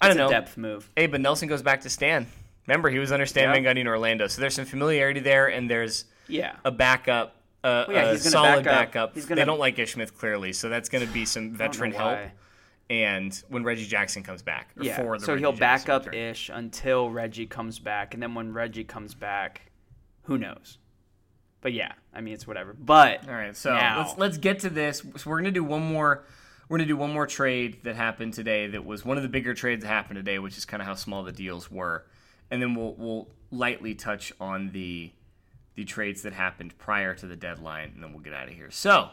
I don't a know. depth move. Hey, but Nelson goes back to Stan. Remember, he was under Stan Yeah. Van Gundy in Orlando, so there's some familiarity there, and there's Yeah. a backup, uh, yeah, a solid back up- backup. he's They gonna- don't like Ish Smith clearly, so that's going to be some veteran help. And when Reggie Jackson comes back, or Yeah. for the So Reggie he'll back up return. ish until Reggie comes back, and then when Reggie comes back, who knows? But yeah, I mean it's whatever. But All right, so now, let's let's get to this. So we're gonna do one more. We're gonna do one more trade that happened today. That was one of the bigger trades that happened today, which is kind of how small the deals were, and then we'll we'll lightly touch on the the trades that happened prior to the deadline, and then we'll get out of here. So,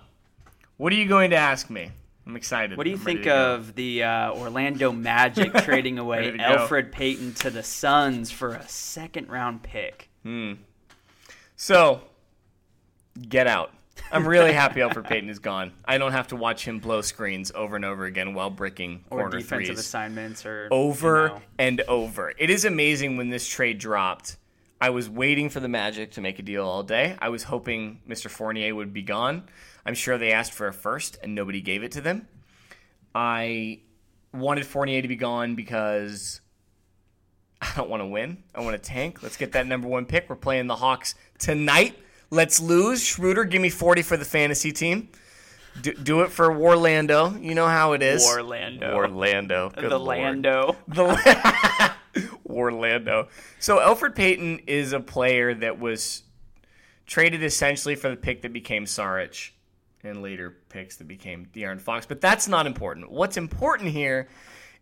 what are you going to ask me? I'm excited. what do you I'm think of the uh, Orlando Magic trading away. Elfrid Payton to the Suns for a second round pick? Hmm. So, get out. I'm really happy Elfrid Payton is gone. I don't have to watch him blow screens over and over again while bricking Or corner defensive threes. assignments, or over you know. and over. It is amazing when this trade dropped. I was waiting for the Magic to make a deal all day. I was hoping Mr. Fournier would be gone. I'm sure they asked for a first and nobody gave it to them. I wanted Fournier to be gone because I don't want to win. I want to tank. Let's get that number one pick. We're playing the Hawks tonight. Let's lose. Schroeder, give me 40 for the fantasy team. Do, do it for Orlando. You know how it is. Orlando. Orlando. Good the Lord. Lando. The Orlando. So Elfrid Payton is a player that was traded essentially for the pick that became Saric and later picks that became De'Aaron Fox. But that's not important. What's important here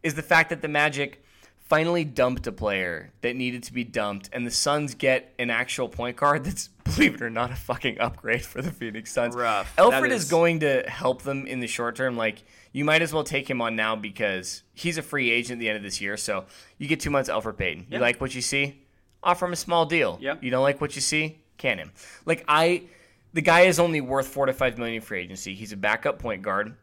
is the fact that the Magic finally dumped a player that needed to be dumped, and the Suns get an actual point guard that's, believe it or not, a fucking upgrade for the Phoenix Suns. Rough. Elfrid is is- going to help them in the short term. Like, you might as well take him on now because he's a free agent at the end of this year. So you get two months Elfrid Payton. You Yeah. like what you see? Offer him a small deal. Yeah. You don't like what you see? Can him. Like, I. The guy is only worth four to five million free agency. He's a backup point guard.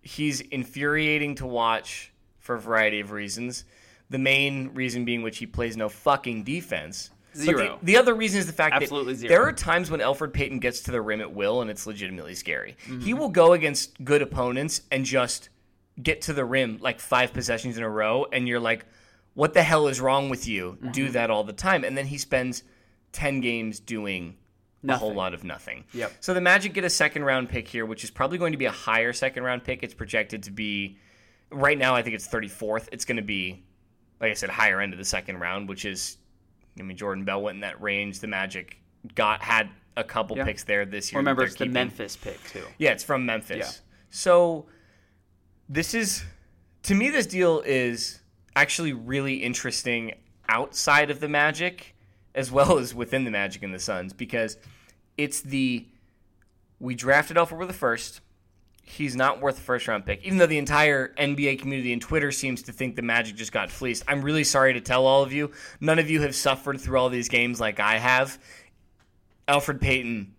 He's infuriating to watch for a variety of reasons. The main reason being which he plays no fucking defense. Zero. The, the other reason is the fact Absolutely that zero. there are times when Elfrid Payton gets to the rim at will, and it's legitimately scary. Mm-hmm. He will go against good opponents and just get to the rim like five possessions in a row, and you're like, "What the hell is wrong with you?" Mm-hmm. Do that all the time, and then he spends ten games doing a whole lot of nothing. Yep. So the Magic get a second round pick here, which is probably going to be a higher second round pick. It's projected to be right now. I think it's 34th. It's going to be, like I said, higher end of the second round, which is, I mean, Jordan Bell went in that range. The Magic got had a couple Yeah. picks there this year. Remember, it's they're the. Memphis pick too. Yeah, it's from Memphis. Yeah. So this is to me this deal is actually really interesting outside of the Magic as well as within the Magic and the Suns because it's the we drafted Elfrid with the first. He's not worth a first round pick, even though the entire NBA community and Twitter seems to think the Magic just got fleeced. I'm really sorry to tell all of you. None of you have suffered through all these games like I have. Elfrid Payton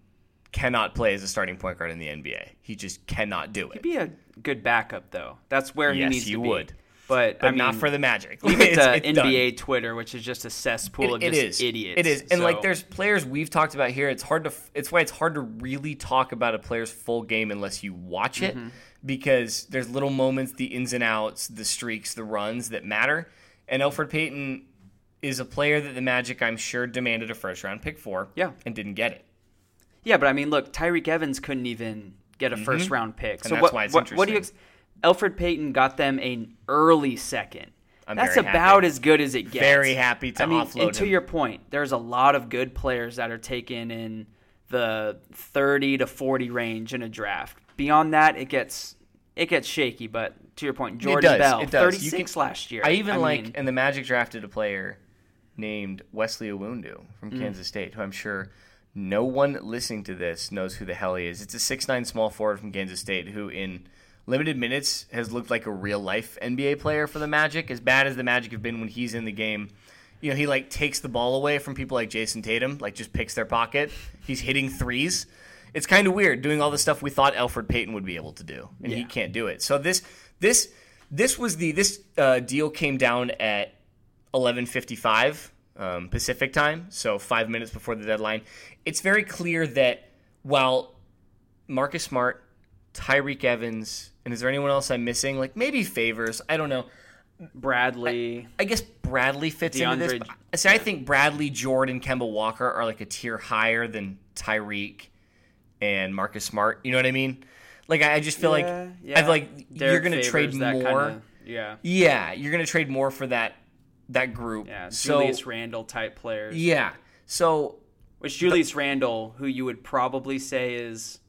cannot play as a starting point guard in the NBA. He just cannot do it. He'd be a good backup though. That's where he Yes, needs he to be. would. But, But I mean, not for the Magic. Leave it to it's done. NBA Twitter, which is just a cesspool of It just is idiots. It is, and like there's players we've talked about here. It's hard to. It's why it's hard to really talk about a player's full game unless you watch it, Mm-hmm. because there's little moments, the ins and outs, the streaks, the runs that matter. And Elfrid Payton is a player that the Magic, I'm sure, demanded a first round pick for. Yeah. and didn't get it. Yeah, but I mean, look, Tyreke Evans couldn't even get a first round pick. So Mm-hmm. that's what, why it's what, what do you? Ex-. Elfrid Payton got them an early second. I'm That's about happy. as good as it gets. Very happy to I mean, offload and to him. your point, there's a lot of good players that are taken in the 30 to 40 range in a draft. Beyond that, it gets it gets shaky. But to your point, Jordan does, Bell, it does. You 36 can- last year. I even like, mean, and the Magic drafted a player named Wesley Iwundu from Mm. Kansas State, who I'm sure no one listening to this knows who the hell he is. It's a six nine small forward from Kansas State who, in limited minutes, has looked like a real life NBA player for the Magic. As bad as the Magic have been when he's in the game, you know, he like takes the ball away from people like Jayson Tatum, like just picks their pocket. He's hitting threes. It's kind of weird doing all the stuff we thought Elfrid Payton would be able to do, and he can't do it. So this this this was the this uh, deal came down at 11:55 um, Pacific time, so five minutes before the deadline. It's very clear that while Marcus Smart, Tyreke Evans, and is there anyone else I'm missing? Like maybe Favors, I don't know. Bradley. I guess Bradley fits into this. DeAndre- But, see, I think Bradley, Jordan, Kemba Walker are like a tier higher than Tyreke and Marcus Smart. You know what I mean? Like I I just feel Yeah, like yeah. I've like you're gonna Favors, trade more. kinda- yeah. Yeah, you're gonna trade more for that that group. Yeah, So Julius Randle type players. yeah, so Which Julius Randle, who you would probably say is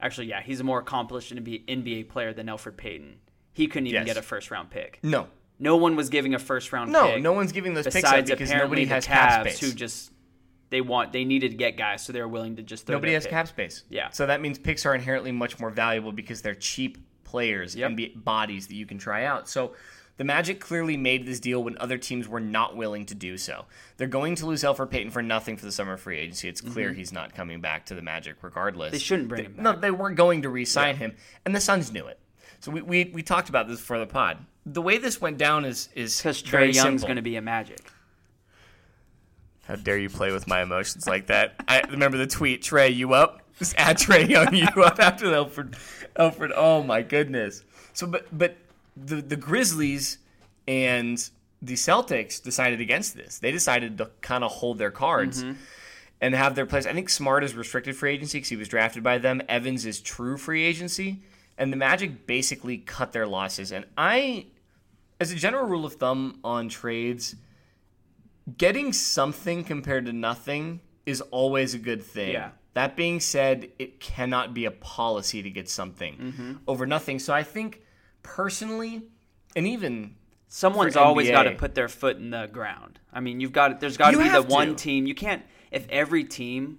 actually, yeah, he's a more accomplished NBA, player than Elfrid Payton. He couldn't even Yes. get a first round pick. no, No one was giving a first round no, pick. no no one's giving those picks up because nobody has cap space. who just they want they needed to get guys, so they're willing to just throw Nobody has pick. cap space. Yeah. So that means picks are inherently much more valuable because they're cheap players Yep. and bodies that you can try out. So the Magic clearly made this deal when other teams were not willing to do so. They're going to lose Elfrid Payton for nothing for the summer free agency. It's clear he's not coming back to the Magic regardless. Mm-hmm. They shouldn't bring They- him No, they weren't going to re-sign him, and the Suns knew it. So we, we, we talked about this before the pod. The way this went down is is Because Trae Young's going to be a Magic. How dare you play with my emotions like that? I remember the tweet, Trae, you up? Just add Trae Young, you up after Elfrid. Elfrid, oh my goodness. So, but but the the Grizzlies and the Celtics decided against this. They decided to kind of hold their cards and have their players. I think Smart is restricted free agency because he was drafted by them. Evans is true free agency, and the Magic basically cut their losses. And I, as a general rule of thumb on trades getting something compared to nothing is always a good thing. Yeah. That being said, it cannot be a policy to get something Mm-hmm. over nothing. So I think personally, and even someone's for always got to put their foot in the ground. I mean, you've got there's got to be the one to. team. You can't if every team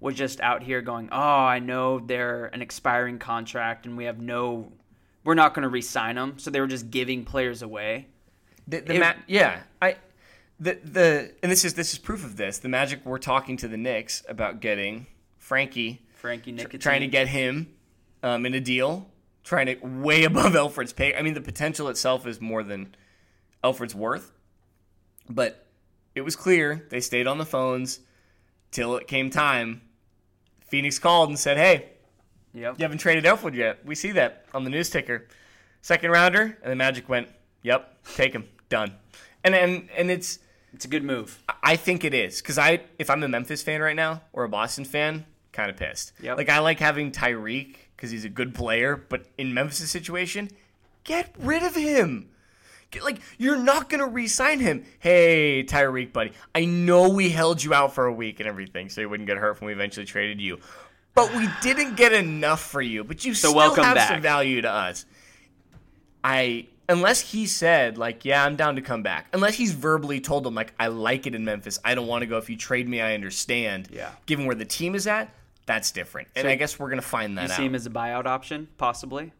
was just out here going, "Oh, I know they're an expiring contract and we have no we're not going to re-sign them." So they were just giving players away. The, the If- ma- yeah, I the the and this is this is proof of this. The Magic were talking to the Knicks about getting Frankie, Frankie Ntilikina trying to get him um, in a deal, trying to way above Elfrid's pay. I mean, the potential itself is more than Elfrid's worth, but it was clear they stayed on the phones till it came time. Phoenix called and said, "Hey, Yep. you haven't traded Elfrid yet. We see that on the news ticker. Second rounder, and the Magic went, "Yep, take him, done." And and and it's It's a good move. I think it is because I if I'm a Memphis fan right now or a Boston fan, kind of pissed. Yep. Like I like having Tyreke because he's a good player, but in Memphis' situation, get rid of him. Get- Like you're not gonna re-sign him. Hey, Tyreke, buddy, I know we held you out for a week and everything, so you wouldn't get hurt when we eventually traded you. But we didn't get enough for you. But you still welcome have back. some value to us. I unless he said like, yeah, I'm down to come back. Unless he's verbally told them like, I like it in Memphis. I don't want to go. If you trade me, I understand. Yeah. Given where the team is at, that's different. And So I guess we're gonna find that You out. see him as a buyout option, possibly.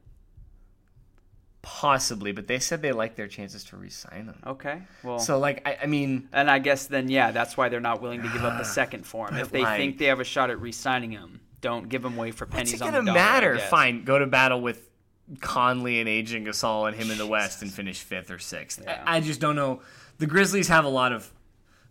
Possibly, but they said they like their chances to re-sign him. Okay. Well, So like, I, I mean, and I guess then yeah, that's why they're not willing to give up the second for him. If they like- think they have a shot at re-signing him, don't give him away for what's pennies it on gonna the dollar. I matter? Fine, go to battle with Conley and Agent Gasol and him in the West and finish fifth or sixth. Yeah. I, I just don't know. The Grizzlies have a lot of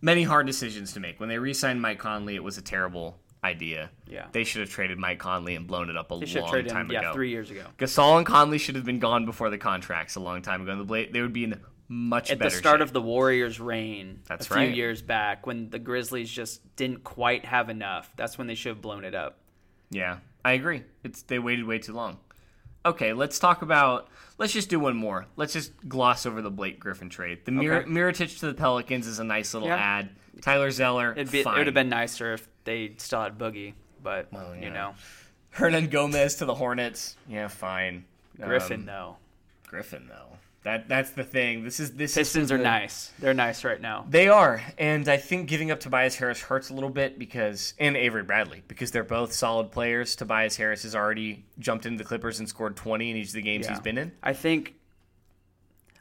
many hard decisions to make. When they re-signed Mike Conley, it was a terrible idea. Yeah. They should have traded Mike Conley and blown it up a They long traded time him, ago. yeah, three years ago. Gasol and Conley should have been gone before the contracts a long time ago. And the Bla- they would be in much At the start shape. of the Warriors' reign, That's a few right. years back, when the Grizzlies just didn't quite have enough, that's when they should have blown it up. Yeah, I agree. It's they waited way too long. Okay, let's talk about. Let's just do one more. Let's just gloss over the Blake Griffin trade. The Mir- Okay. Mirotic to the Pelicans is a nice little Yeah. ad. Tyler Zeller, It'd be, it would have been nicer if they still had Boogie, but Well, yeah. you know, Hernangomez to the Hornets. Yeah, fine. Griffin Um, though. Griffin though. That that's the thing. This is this Pistons is are the- nice. They're nice right now. They are, and I think giving up Tobias Harris hurts a little bit because, and Avery Bradley, because they're both solid players. Tobias Harris has already jumped into the Clippers and scored 20 in each of the games Yeah. he's been in. I think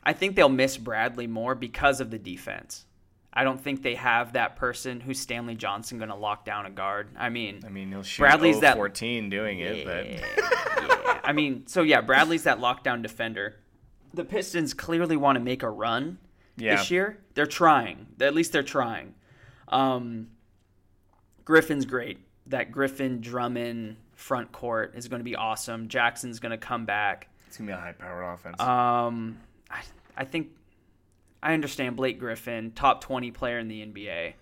I think they'll miss Bradley more because of the defense. I don't think they have that person who's Stanley Johnson going to lock down a guard. I mean, I mean, he'll shoot Bradley's that- 14 doing it, but yeah. I mean, so yeah, Bradley's that lockdown defender. The Pistons clearly want to make a run Yeah. this year. They're trying. At least they're trying. Um, Griffin's great. That Griffin Drummond front court is going to be awesome. Jackson's going to come back. it's gonna be a high-powered offense. Um, I, I think I understand Blake Griffin, top 20 player in the NBA.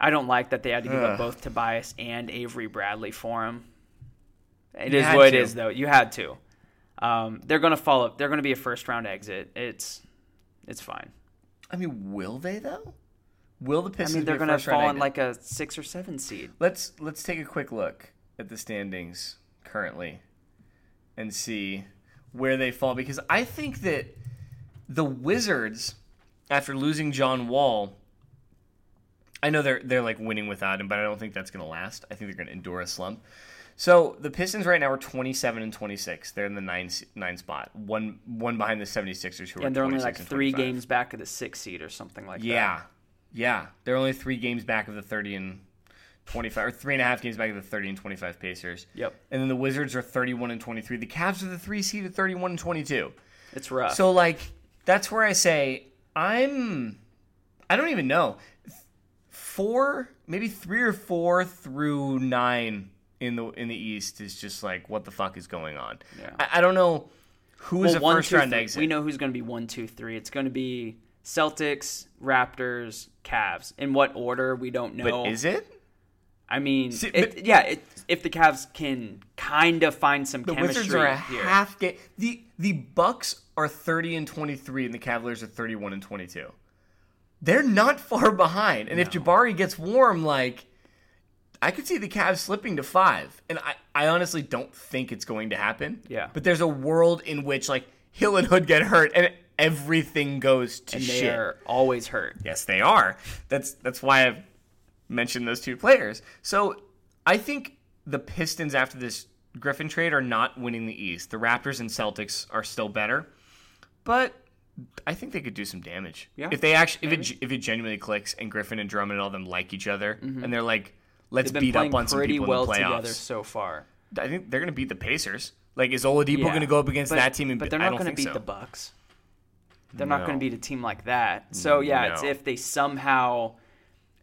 I don't like that they had to give Ugh. up both Tobias and Avery Bradley for him. It You is what it to. is, though. You had to. Um, they're going to follow. They're going to be a first round exit. It's it's fine. I mean, will they though? Will the Pistons? I mean, they're going to fall in like a six or seven seed. Let's let's take a quick look at the standings currently and see where they fall because I think that the Wizards, after losing John Wall, I know they're they're like winning without him, but I don't think that's going to last. I think they're going to endure a slump. So the Pistons right now are 27 and 26. They're in the nine nine spot, one one behind the 76ers who are And they're only like three games back of the six seed or something like that. Yeah, yeah. They're only three games back of the 30 and 25, or three and a half games back of the 30 and 25 Pacers. Yep. And then the Wizards are 31 and 23. The Cavs are the three seed at 31 and 22. It's rough. So like that's where I say I'm. I don't even know. Four, maybe three or four through nine in the in the East is just like what the fuck is going on. Yeah. I, I don't know who is Well, a one, first two, round three- exit. We know who's going to be one, two, three. It's going to be Celtics, Raptors, Cavs. In what order we don't know. but is it? I mean, See, but- yeah. It, if the Cavs can kind of find some The chemistry Wizards are a here, half game. The the Bucks are 30 and 23 and the Cavaliers are 31 and 22. They're not far behind. And if Jabari gets warm like I could see the Cavs slipping to 5. And I I honestly don't think it's going to happen. Yeah. But there's a world in which like Hill and Hood get hurt and everything goes to and shit. they are always hurt. Yes, they are. That's that's why I've mentioned those two players. So I think the Pistons after this Griffin trade are not winning the East. The Raptors and Celtics are still better, but I think they could do some damage. Yeah, if they actually, if it if it genuinely clicks and Griffin and Drummond and all them like each other, and they're like, let's Mm-hmm. Beat up on some people well in the playoffs. together so far. I think they're going to beat the Pacers. Like, is Oladipo Yeah. going to go up against But- that team? And but they're not going to beat so. the Bucks. They're not going to beat a team like that. So yeah, it's if they somehow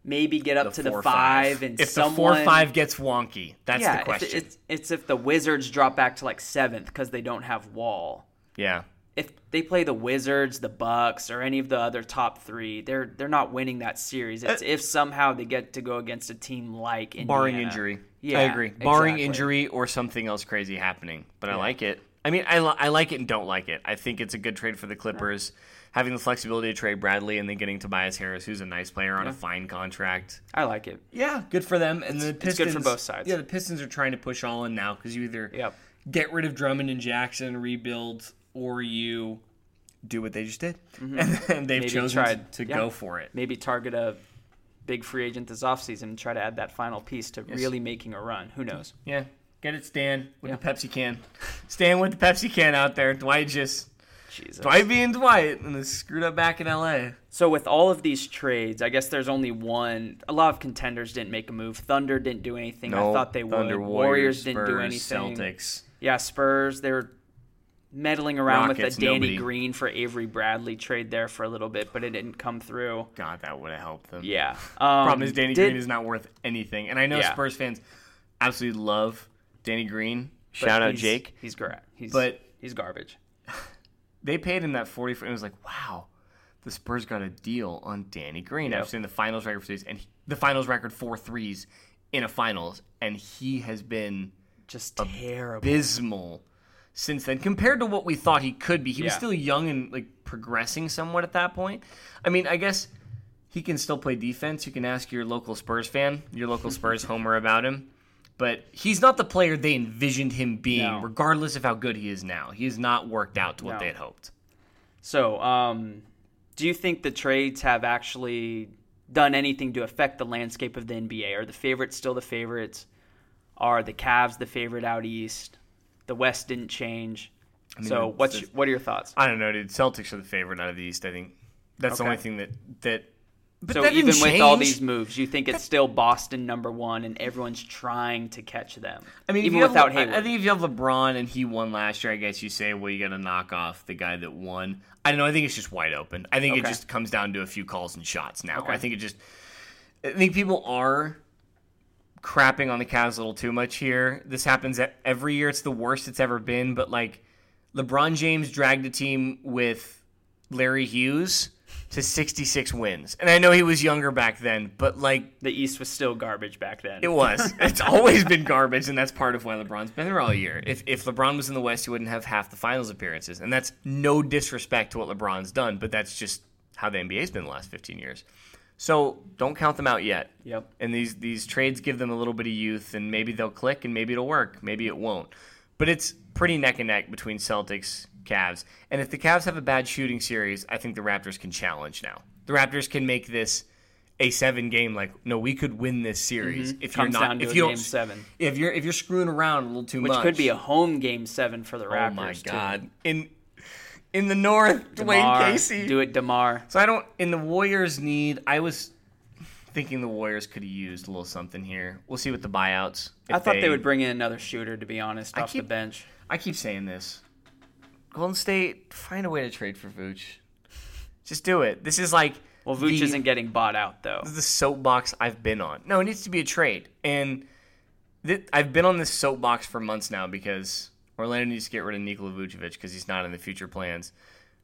maybe get up to the or five, and if someone the four five gets wonky, that's yeah, the if question. It's, it's if the Wizards drop back to like seventh because they don't have Wall. yeah, If they play the Wizards, the Bucks, or any of the other top three, they're they're not winning that series. It's uh, if somehow they get to go against a team like Indiana. barring injury. Yeah, I agree. Barring exactly. injury or something else crazy happening, but I like it. I mean, I, I like it and don't like it. I think it's a good trade for the Clippers, having the flexibility to trade Bradley and then getting Tobias Harris, who's a nice player on a fine contract. I like it. Yeah, good for them. And the it's good for both sides. Yeah, the Pistons are trying to push all in now because you either Yep. get rid of Drummond and Jackson, rebuild, or you do what they just did, mm-hmm. and then they've Maybe chosen tried- to yeah. go for it. Maybe target a big free agent this offseason and try to add that final piece to really making a run. Who knows? Yeah, get it, Stan, with Yeah. the Pepsi can. Stan with the Pepsi can out there. Dwight just Jesus. Dwight being Dwight and is screwed up back in L.A. So with all of these trades, I guess there's only one. A lot of contenders didn't make a move. Thunder didn't do anything. I thought they Thunder, would. Warriors, didn't do anything. Celtics. Yeah, Spurs. They're meddling around Rockets, with the Danny nobody. Green for Avery Bradley trade there for a little bit, but it didn't come through. God, that would have helped them. Yeah. Um, Problem is, Danny did- Green is not worth anything, and I know Yeah. Spurs fans absolutely love Danny Green. but Shout out he's- Jake. He's great. He's But- he's garbage. They paid him that forty. For, it was like, wow, the Spurs got a deal on Danny Green. Yep. I've seen the finals record for threes, and he, the finals record four threes in a finals, and he has been Just terrible. abysmal since then compared to what we thought he could be. He was still young and like progressing somewhat at that point. I mean, I guess he can still play defense. You can ask your local Spurs fan, your local Spurs homer about him. But he's not the player they envisioned him being, No. regardless of how good he is now. He has not worked out to what No. they had hoped. So, um, do you think the trades have actually done anything to affect the landscape of the NBA? Are the favorites still the favorites? Are the Cavs the favorite out east? The West didn't change. mean, so, it's- what's it's- what are your thoughts? I don't know, dude. Celtics are the favorite out of the East. I think that's the only thing that that. But so that even didn't with all these moves, you think it's still Boston number one, and everyone's trying to catch them. I mean, even you have without Le- I- Hayward. I think if you have LeBron and he won last year, I guess you say, well, you got to knock off the guy that won. I don't know. I think it's just wide open. I think it just comes down to a few calls and shots now. Okay. I think it just. I think people are crapping on the Cavs a little too much here. This happens every year. It's the worst it's ever been. But like, LeBron James dragged a team with Larry Hughes to 66 wins, and I know he was younger back then, but like. the East was still garbage back then. It was. It's always been garbage, and that's part of why LeBron's been there all year. If if LeBron was in the West, he wouldn't have half the finals appearances, and that's no disrespect to what LeBron's done, but that's just how the NBA's been the last 15 years. So don't count them out yet. Yep. And these these trades give them a little bit of youth, and maybe they'll click, and maybe it'll work, maybe it won't. But it's pretty neck and neck between Celtics, Cavs, and if the Cavs have a bad shooting series, I think the Raptors can challenge now. The Raptors can make this a seven game. Like, no, we could win this series if Mm-hmm. Comes you're not. if you game don't, seven. if you're if you're screwing around a little too which much, which could be a home game seven for the Raptors. oh my too. god in in the North, Dwayne DeMar, Casey. do it, DeMar. So I don't. In the Warriors need. I was thinking the Warriors could have used a little something here. We'll see with the buyouts. I thought they, would bring in another shooter, to be honest, I off the bench. I keep saying this. Golden State, find a way to trade for Vooch. Just do it. This is like Well, Vooch the- isn't getting bought out though. This is the soapbox I've been on. No, it needs to be a trade. And th- I've been on this soapbox for months now because Orlando needs to get rid of Nikola Vucevic because he's not in the future plans.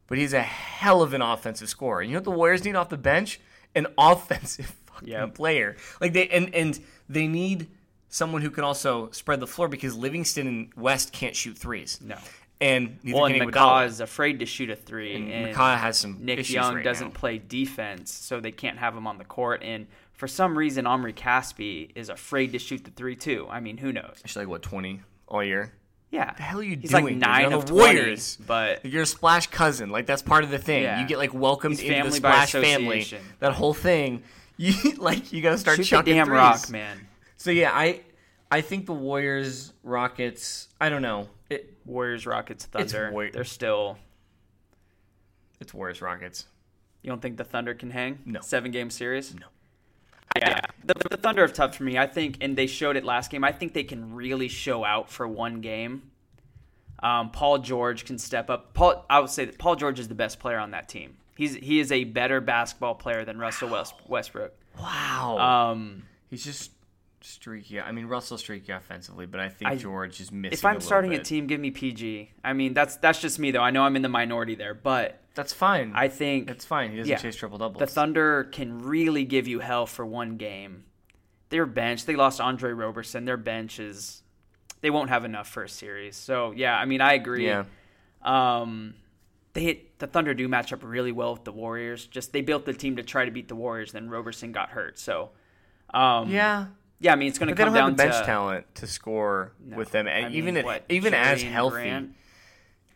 But he's a hell of an offensive scorer. You know what the Warriors need off the bench? An offensive fucking Yep. player. Like they and and they need someone who can also spread the floor because Livingston and West can't shoot threes. No. And Well, and. McCaw is afraid to shoot a three, And and McCaw has some Nick Young right doesn't now. play defense, so they can't have him on the court. And for some reason, Omri Caspi is afraid to shoot the three too. I mean, who knows? She's like what twenty all year. Yeah. The hell are you He's doing? like nine You're of the 20, Warriors. but You're a Splash cousin. Like that's part of the thing. Yeah. You get like welcomed He's into the family by Splash family. association. That whole thing. You like you gotta start shoot the chucking damn threes. rock, man. So yeah, I I think the Warriors, Rockets. I don't know. It, Warriors, Rockets, Thunder. War- They're still. it's Warriors, Rockets. You don't think the Thunder can hang? No. Seven game series? No. Yeah. The, the Thunder are tough for me. I think, and they showed it last game. I think they can really show out for one game. Um, Paul George can step up. Paul, I would say that Paul George is the best player on that team. He's he is a better basketball player than Russell West, Westbrook. Wow. Um, He's just streaky. I mean, Russell's streaky offensively, but I think I- George is missing. if I'm little starting a team, give me PG. I mean, that's that's just me though. I know I'm in the minority there, but that's fine. I think it's fine. He doesn't yeah. chase triple doubles. The Thunder can really give you hell for one game. Their bench, they lost Andre Roberson. Their bench is, they won't have enough for a series. So yeah, I mean, I agree. Yeah. Um, they hit, the Thunder do match up really well with the Warriors. Just they built the team to try to beat the Warriors. Then Roberson got hurt. So, um, Yeah. yeah. I mean, it's going to come don't have down the bench to talent to score No. with them, and I mean, even at- what, even as healthy. Grant?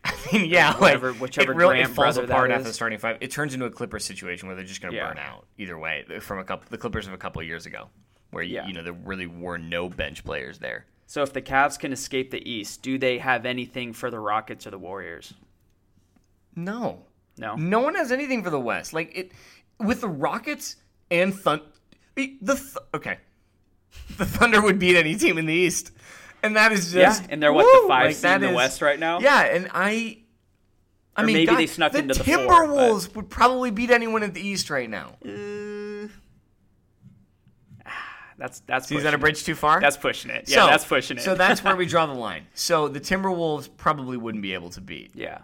I mean, yeah, Whatever- like whichever it, really, it falls apart after the starting five. It turns into a Clippers situation where they're just going to Yeah. burn out either way. From a couple, the Clippers of a couple of years ago, where you, Yeah. you know there really were no bench players there. So if the Cavs can escape the East, do they have anything for the Rockets or the Warriors? No, No. no one has anything for the West. Like it with the Rockets and Thun. The th- okay, the Thunder would beat any team in the East, and that is just yeah, and they're what woo! the five Like, seed in the is- West right now. Yeah, and I. I Or mean, maybe God, they snuck the into the four, Timberwolves would probably beat anyone in the East right now. Uh, that's that's is pushing that a it. bridge too far? That's pushing it. Yeah, So- that's pushing it. So that's where we draw the line. So the Timberwolves probably wouldn't be able to beat. yeah,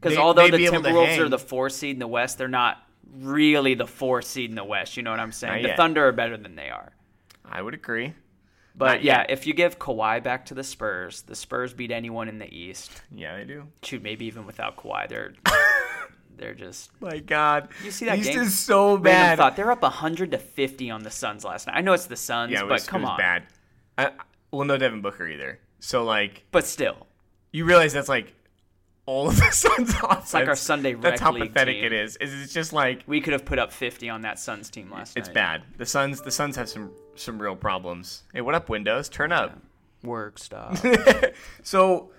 because although the be Timberwolves are the four seed in the West, they're not really the four seed in the West. You know what I'm saying? Not The yet. Thunder are better than they are. I would agree. But yeah, if you give Kawhi back to the Spurs, the Spurs beat anyone in the East. Yeah, they do. Shoot, maybe even without Kawhi, they're they're just My God, You see that East game? is so bad. random thought. They're up 100 to 50 on the Suns last night. I know it's the Suns, Yeah, was, but come it was on. bad. I, well, no Devin Booker either. So like, But still, you realize that's like all of the Suns' offense. like our Sunday That's how league pathetic team. it is. Is it's just like we could have put up 50 on that Suns team last it's night. It's bad. The Suns, the Suns have some some real problems. Hey, what up, Windows? Turn up. Work stuff. so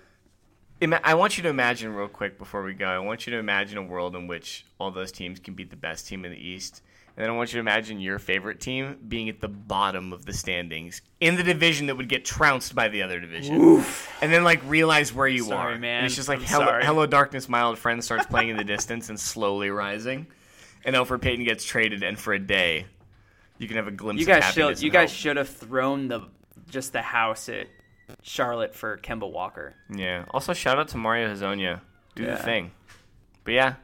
ima- I want you to imagine real quick before we go. I want you to imagine a world in which all those teams can beat the best team in the East. And then I want you to imagine your favorite team being at the bottom of the standings in the division that would get trounced by the other division. Oof. And then like realize where you are. Sorry, are. man. And it's just like hello, hello darkness, my old friend starts playing in the distance and slowly rising. And Elfrid Payton gets traded and for a day you can have a glimpse you of guys happiness should you guys hope. should have thrown the just the house at Charlotte for Kemba Walker. Yeah. Also, shout out to Mario Hezonja. Do the thing. But yeah,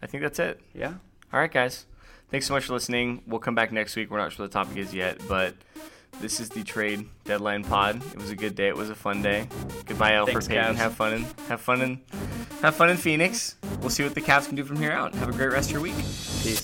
I think that's it. Yeah. All right, guys. Thanks so much for listening. We'll come back next week. We're not sure what the topic is yet, but this is the trade deadline pod. It was a good day. It was a fun day. Goodbye, Elfrid Thanks, Payton. Cavs. Have fun in have fun in have fun in Phoenix. We'll see what the Cavs can do from here out. Have a great rest of your week. Peace.